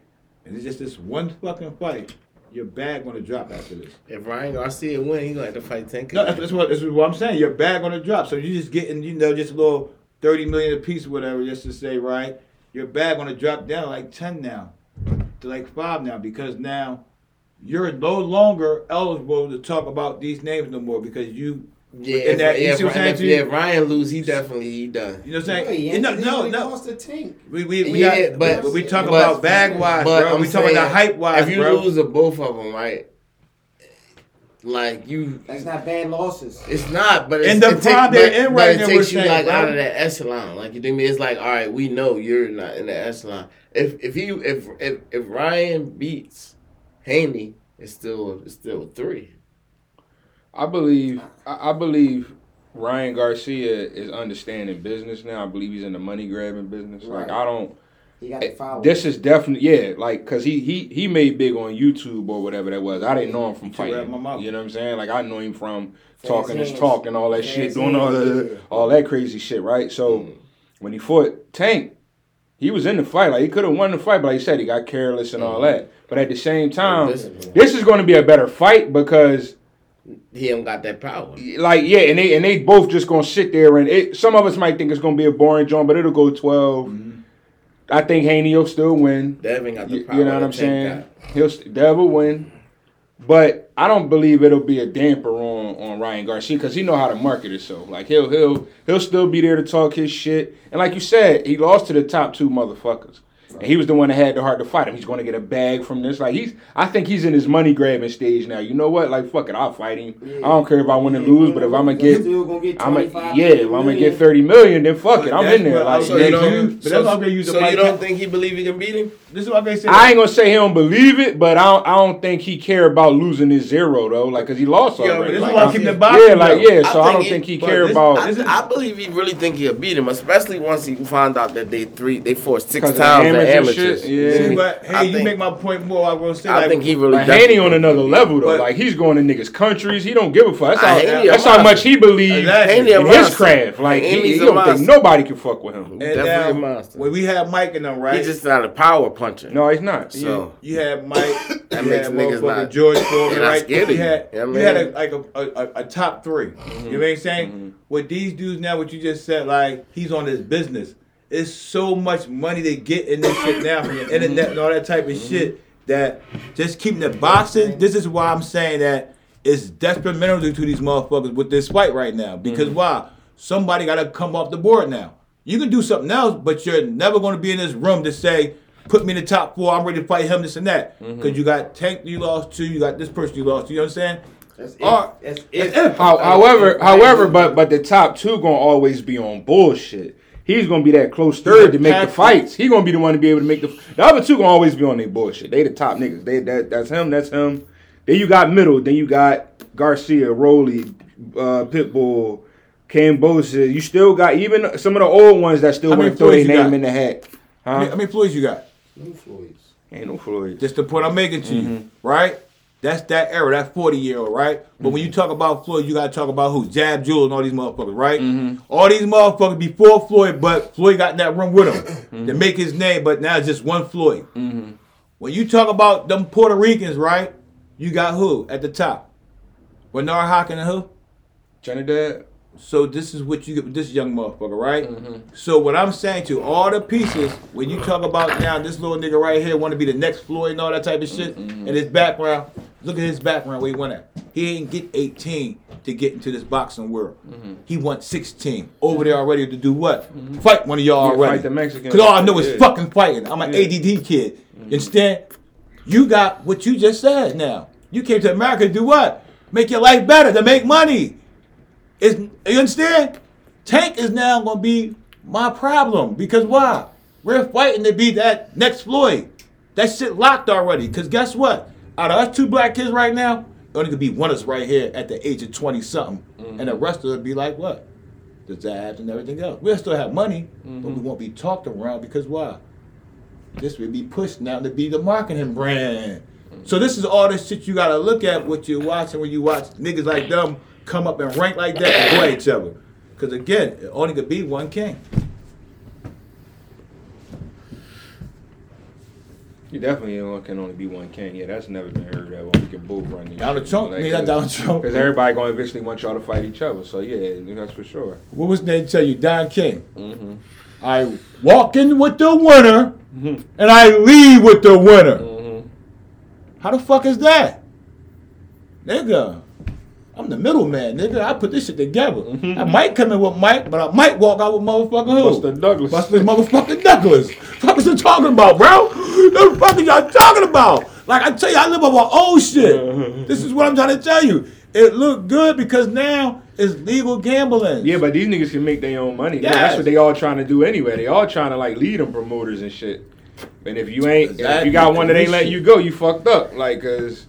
and it's just this one fucking fight, your bag gonna drop after this. If Ryan Garcia win, he gonna have to fight Tank. No, that's, what that's what I'm saying. Your bag gonna drop, so you just getting you know just a little thirty million a piece or whatever, just to say right. Your bag gonna drop down like ten now, to like five now because now you're no longer eligible to talk about these names no more because you yeah, And if, that- you yeah, see what if, saying if, yeah, if Ryan lose, he definitely he done. you know what I'm Wait, saying. no, Anthony no, only no. lost to Tank. We we, we Yeah, got, but- but we talk but- about bag wise, But bro. I'm we talking saying, about hype wise, If you bro. lose to both of them, right? Like you, That's not bad losses. it's not. But it's, In the it take- prime they're but- in but right it now, takes you saying, like bro. out of that echelon. Like you think me? It's like all right, we know you're not in the echelon. If if he if if if Ryan beats Haney, it's still it's still three. I believe I, I believe Ryan Garcia is understanding business now. I believe he's in the money grabbing business. Like I don't. He got the. This is definitely yeah, like cause he he he made big on YouTube or whatever that was. I didn't know him from took fighting. my mouth. You know what I'm saying? Like I know him from Fast talking his hands. talk and all that shit, Fast doing all that all that crazy shit, right? So Mm. when he fought Tank, He was in the fight. Like he could have won the fight, but like you said, he got careless and all that. But at the same time, this- this is going to be a better fight because, He don't got that power. like, yeah, and they and they both just gonna sit there and it. Some of us might think it's gonna be a boring joint, but it'll go 12 mm-hmm. I think Haney will still win. Devin got the power. you know what I'm saying? He'll Devil win, but I don't believe it'll be a damper on on Ryan Garcia because he know how to market himself. Like he'll he'll he'll still be there to talk his shit. And like you said, he lost to the top two motherfuckers. And he was the one that had the heart to fight him. He's going to get a bag from this. Like he's, I think he's in his money grabbing stage now. You know what? Like fuck it, I'll fight him. I don't care if I win or lose, but if I'm gonna get, get I'm a, 25 yeah, if I'm gonna get thirty million, then fuck it, I'm in there. Like So you gonna don't. use- but that's why I'm use so you don't think he believe he can beat him? This is what they say. I ain't gonna say he don't believe it, but I don't, I don't think he care about losing his zero though, like cause he lost Yeah, already. but this Like, is why I'm keeping the boxing. yeah, like yeah. So I, think don't he- think he care this- about I, I believe he really think he'll beat him, especially once he found out that they three they fought six times amateurs and shit, yeah. See, See, but I hey, you think- make my point more. I will say. I like, think he really. But Haney on another level though. But- like he's going to niggas' countries. He don't give a fuck. That's how, that's how much he believes Exactly. Haney a in his craft. Like he, he don't think nobody can fuck with him. And Definitely now, a monster. when we had Mike in them, right? He's just not a power puncher. No, he's not. So You had Mike, That you makes niggas motherfucking not- George Foreman, right? scared you you. had, Yeah, you had a, like a, top 3 Mm-hmm. You know what I'm saying? With these dudes now, what you just said, like he's on his business. It's so much money they get in this shit now from the internet and all that type of shit that just keeping the boxing. This is why I'm saying that it's detrimental to these motherfuckers with this fight right now. Because mm-hmm. why? Somebody got to come off the board now. You can do something else, but you're never going to be in this room to say, put me in the top four. I'm ready to fight him, this and that. Mm-hmm. Because you got Tank you lost to, you got this person you lost to. You know what I'm saying? That's Or- if. That's That's if. if. How, however, however, but but the top two gonna always be on bullshit. He's gonna be that close third to make the fights. He gonna be the one to be able to make the. The other two gonna always be on their bullshit. They the top niggas. They that that's him. That's him. Then you got middle. Then you got Garcia, Rowley, uh, Pitbull, Cambosa. You still got even some of the old ones that still How want to throw their you name got? in the hat. How Huh? many, how many Floyds you got? No Floyds. Ain't no Floyd. Just the point I'm making to you, right? That's that era, that 40 year old, right? But when you mm-hmm. talk about Floyd, you gotta talk about who? Zab Judah and all these motherfuckers, right? Mm-hmm. All these motherfuckers before Floyd, but Floyd got in that room with him to mm-hmm. make his name, but now it's just one Floyd. When you talk about them Puerto Ricans, right? You got who at the top? Bernard Hopkins and who? Trinidad. So this is what you get with this young motherfucker, right? So what I'm saying to all the pieces, when you talk about now this little nigga right here want to be the next Floyd and all that type of shit, and his background, look at his background where he went at. He ain't get 18 to get into this boxing world. Mm-hmm. He went 16 over there already to do what? Mm-hmm. Fight one of y'all Yeah, already. fight the Mexican. Cause all I know is Yeah. fucking fighting. I'm an Yeah. ADD kid. Mm-hmm. You understand? You got what you just said now. You came to America to do what? Make your life better, to make money. Is you understand? Tank is now gonna be my problem because why? We're fighting to be that next Floyd. That shit locked already. Cause guess what? Out of us two black kids right now, only could be one of us right here at the age of twenty something, mm-hmm. and the rest of it be like what? The Zabs and everything else. We'll still have money, but we mm-hmm. won't be talked around because why? This will be pushed now to be the marketing brand. Mm-hmm. So this is all the shit you gotta look at what you're watching when you watch niggas like them come up and rank like that and play each other. Cause again, it only could be one king. You definitely ain't can only be one king. Yeah, that's never been heard of. We can both run these. Donald Trump, me, that Donald Trump. Because everybody gonna eventually want y'all to fight each other. So yeah, that's for sure. What was they tell you? Don King. Mm-hmm. I walk in with the winner and I leave with the winner. Mm-hmm. How the fuck is that? Nigga, I'm the middleman, nigga. I put this shit together. Mm-hmm, mm-hmm. I might come in with Mike, but I might walk out with motherfucker who? Buster Douglas. Buster motherfucking Douglas. Fuck is you talking about, bro? What the fuck is y'all talking about? Like I tell you, I live off my old shit. Uh-huh. this is what I'm trying to tell you. It looked good because now it's legal gambling. Yeah, but these niggas can make their own money. Yes. That's what they all trying to do anyway. They all trying to like lead them promoters and shit. And if you ain't, if you got one that ain't letting you go, you fucked up. Like, cause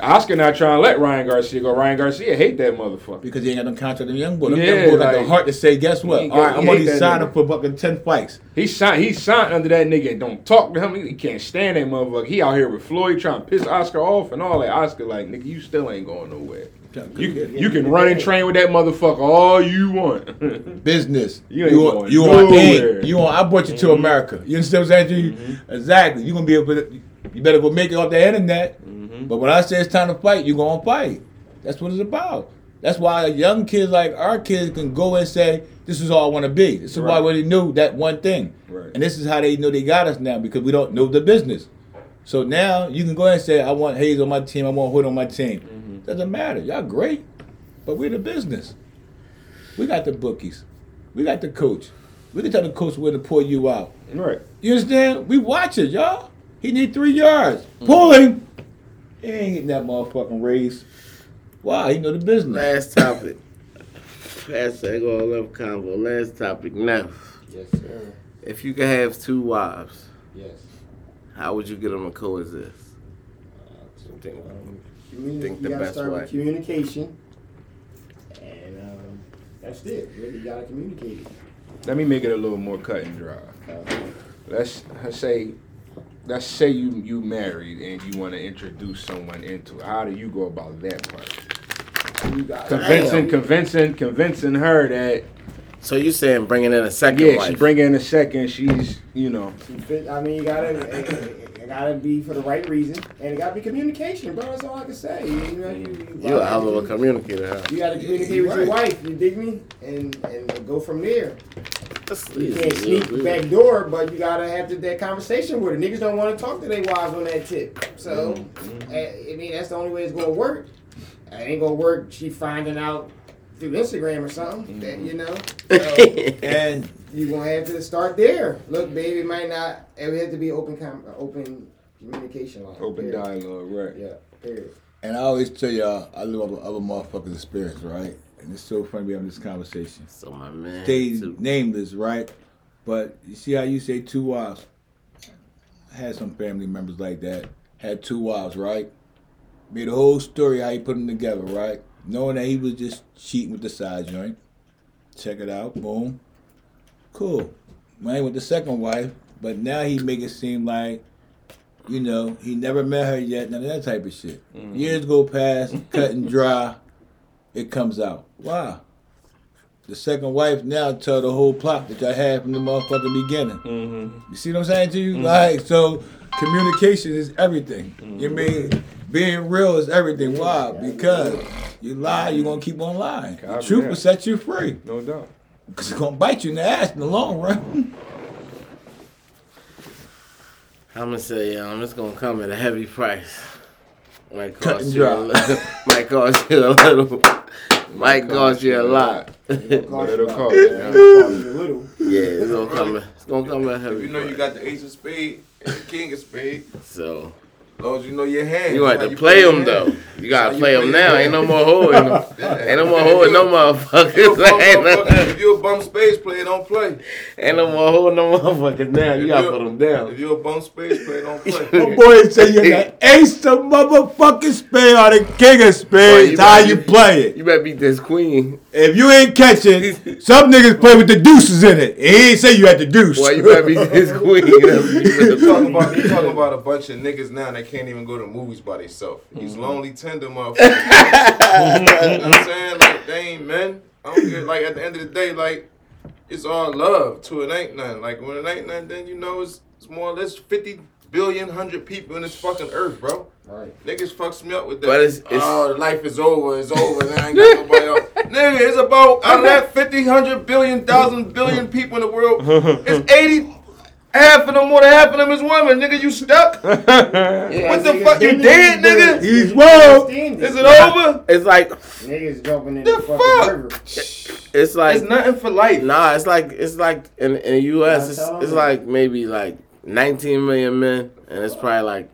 Oscar not trying to let Ryan Garcia go. Ryan Garcia hate that motherfucker. Because he ain't got no contract with young boy. Them Yeah, young boy got the heart to say, guess what? All right, I'm only hate that for fucking ten fights. He signed. He signed under that nigga. Don't talk to him. He, can't stand that motherfucker. He out here with Floyd trying to piss Oscar off and all that. Oscar like nigga, you still ain't going nowhere. You you can run and train with that motherfucker all you want. Business. You ain't you going you on nowhere. aim. You on. I brought you to mm-hmm. America. You understand what I'm saying you? Mm-hmm. Exactly. You gonna be able to. You better go make it off the internet. Mm-hmm. But when I say it's time to fight, you're gonna fight. That's what it's about. That's why young kids like our kids can go and say, "This is all I want to be." This is why Right. we knew that one thing. Right. And this is how they know they got us now because we don't know the business. So now you can go ahead and say, "I want Hayes on my team. I want Hood on my team." Mm-hmm. Doesn't matter. Y'all great, but we're the business. We got the bookies. We got the coach. We can tell the coach where to pull you out. right. You understand? We watch it, y'all. He need three yards. Pull him. He ain't getting that motherfucking raise. Why? He know the business. Last topic. Hashtag all love combo. Last topic. Now, Yes, sir. if you could have two wives, Yes. how would you get them to coexist? Think- Communi- Think you the gotta best start way. with communication, and um, that's it. Really, you gotta communicate. it. Let me make it a little more cut and dry. Uh, Let's, let's say let's say you you married and you want to introduce someone into it. How do you go about that part? you gotta- Convincing, convincing, convincing her that So you saying bringing in a second yeah, wife? she's bringing in a second. She's you know I mean, you gotta, it, it- it gotta be for the right reason, and it gotta be communication, bro. That's all I can say. You know, you, you, you a hell of a communicator, huh? You gotta communicate with your wife. You dig me? And and go from there. That's You easy. can't Yeah, sneak yeah. back door, but you gotta have that- that conversation with her. Niggas don't want to talk to their wives on that tip. So, Mm-hmm. I, I mean, that's the only way it's gonna work. It ain't gonna work. She finding out through Instagram or something. That you know. So, And you gonna have to start there. Look, baby, it might not. It would have to be open, com- open communication line. open period. dialogue, right? Yeah. Period. and I always tell y'all, I live off of other motherfuckers' experience, right? And it's so funny we having this conversation. so my man. Stay too. nameless, right? But you see how you say two wives? I had some family members like that. Had two wives, right? Made a whole story how he put them together, right? Knowing that he was just cheating with the side joint. Check it out, boom. Cool. Man with the second wife, but now he make it seem like, you know, he never met her yet, none of that type of shit. Mm-hmm. Years go past, cut and dry, it comes out. Wow. The second wife now tell the whole plot that I had from the motherfucking beginning. Mm-hmm. You see what I'm saying to you? Mm-hmm. Like, so communication is everything. Mm-hmm. You mean being real is everything. Why? Because you lie, you're gonna keep on lying. The truth will set you free. No doubt. Cause it's gonna bite you in the ass in the long run. I'm gonna say, um, it's gonna come at a heavy price. Might Cut cost and you a dry. little. might cost you a little. Might cost you a lot. But it'll cost. Yeah. Yeah. Cost you a little. Yeah, it's gonna come. It's gonna come at a If heavy you know you got the ace of spade and the king of spade, So as long as you know your hand. you that's got how to play your them though. You gotta how you play them now. your Ain't no more holding. Ain't no more holding no If you motherfuckers. Ain't no- motherfucker- If you a bum space player, don't play. Ain't no more holding no motherfuckers now. You gotta put them down. If you a bum space player, don't play. My boy say you're the ace of motherfucking spade or the king of Boy, spades. you how better you be- play it. You better beat this queen. If you ain't catching, some niggas play with the deuces in it. He ain't say you had the deuce. Boy, you better beat this queen. That's you You talking about you talking about a bunch of niggas now that can't even go to movies by themselves. These Mm-hmm. lonely tender motherfuckers. you know what I'm saying? Like they ain't men. I don't get like at the end of the day, like it's all love to it ain't nothing. Like when it ain't nothing, then you know it's, it's more or less fifty billion hundred people in this fucking earth, bro. Right. Niggas fucks me up with that. But it's- it's- oh, life is over. It's over. Then I ain't got nobody else. Nigga, it's about out of that 50, 100 billion, thousand billion people in the world. It's 80. Half of them, more than half of them is women. Nigga, you stuck? Yeah, What the fuck? You been dead, nigga? He's Niggas woke. Is this. it over? It's like Niggas jumping in The the, fucking fuck? river. it's like It's nothing for life. Nah, it's like it's like in in the U.S. It's, it's like maybe like 19 million men, and it's probably like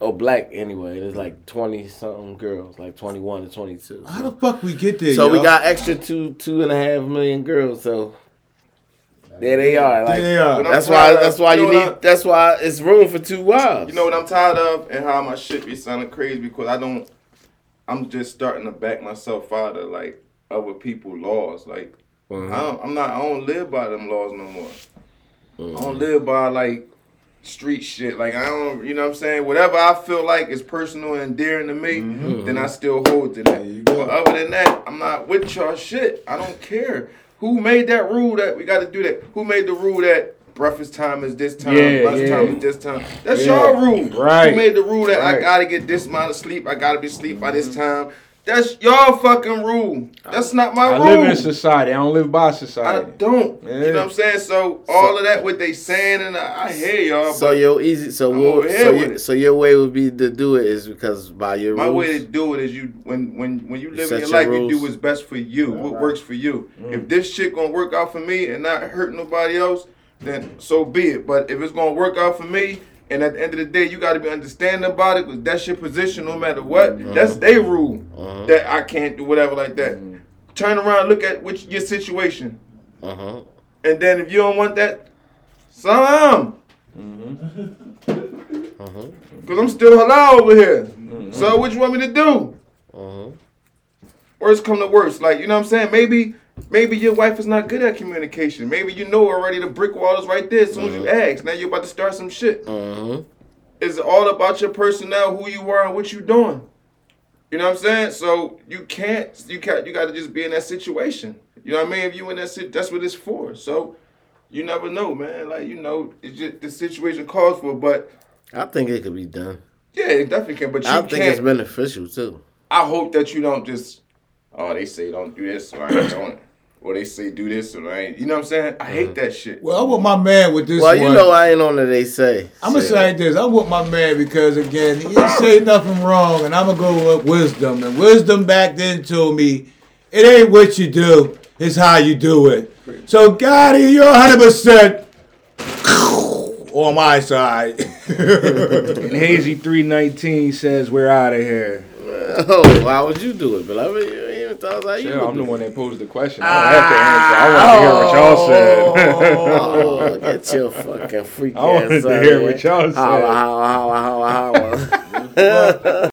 oh black anyway. There's like 20 something girls, like 21 to 22. How the fuck we get there? So we got extra two two and a half million girls. So there they are. Like There they are. That's why of- that's why you you know need I- that's why it's room for two wives. You know what I'm tired of and how my shit be sounding crazy because I don't I'm just starting to back myself out of like other people laws. Like Mhm. I don't, I'm not. I don't live by them laws no more. I Mhm. don't live by like street shit. Like I don't, you know what I'm saying? Whatever I feel like is personal and endearing to me, mm-hmm. then I still hold to that. You go. But other than that, I'm not with y'all shit. I don't care. Who made that rule that we got to do that? Who made the rule that breakfast time is this time, Yeah, lunch yeah. time is this time? That's Yeah. y'all rule. Right. Who made the rule that I gotta get this amount of sleep? I gotta be asleep by this mm-hmm. time. That's y'all fucking rule. That's not my I rule. I live in society. I don't live by society. I society. don't. Yeah. You know what I'm saying? So all of that what they saying and I, I hear y'all, So but your easy, so I'm what, over here so, with you, so your way would be to do it is because by your my rules. way to do it is you when when when you live set in your your life, you do what's best for you, what right. works for you. Mm. If this shit gonna work out for me and not hurt nobody else, then so be it. But if it's gonna work out for me. And at the end of the day, you got to be understanding about it because that's your position no matter what. Mm-hmm. That's their rule Uh-huh. that I can't do whatever like that. Mm-hmm. Turn around, look at which your situation. Uh-huh. And then if you don't want that, salam. Uh-huh. Cause I'm still halal over here. So what you want me to do? Uh-huh. Worst come to worst. Like, you know what I'm saying? Maybe maybe your wife is not good at communication. Maybe you know already the brick wall is right there as soon as you ask. Now you're about to start some shit. Uh-huh. It's all about your personnel, who you are and what you're doing. You know what I'm saying? So you can't you can't you gotta just be in that situation. You know what I mean? If you in that sit that's what it's for. So you never know, man. Like, you know, it's just the situation calls for, but I think it could be done. yeah, it definitely can. But you I think it's beneficial too. I hope that you don't just, oh, they say don't do this, so I it. Or they say do this, or I ain't. You know what I'm saying? I hate mm-hmm. that shit. Well, I'm with my man with this Well, one. you know I ain't on the they say. I'm gonna say like this. I'm with my man because again, he didn't say nothing wrong, and I'm gonna go with wisdom. And wisdom back then told me, it ain't what you do, it's how you do it. So, Gotti, you're 100 percent on my side. And Hazy three nineteen says we're out of here. Oh, why would you do it? But I mean, you ain't even thought how you. Yeah, would I'm the one that posed the question. I don't have to answer. I want to ah. hear what y'all oh, said. Oh, get your fucking freak I wanted ass to hear what y'all said. Holla, holla, holla, holla, holla.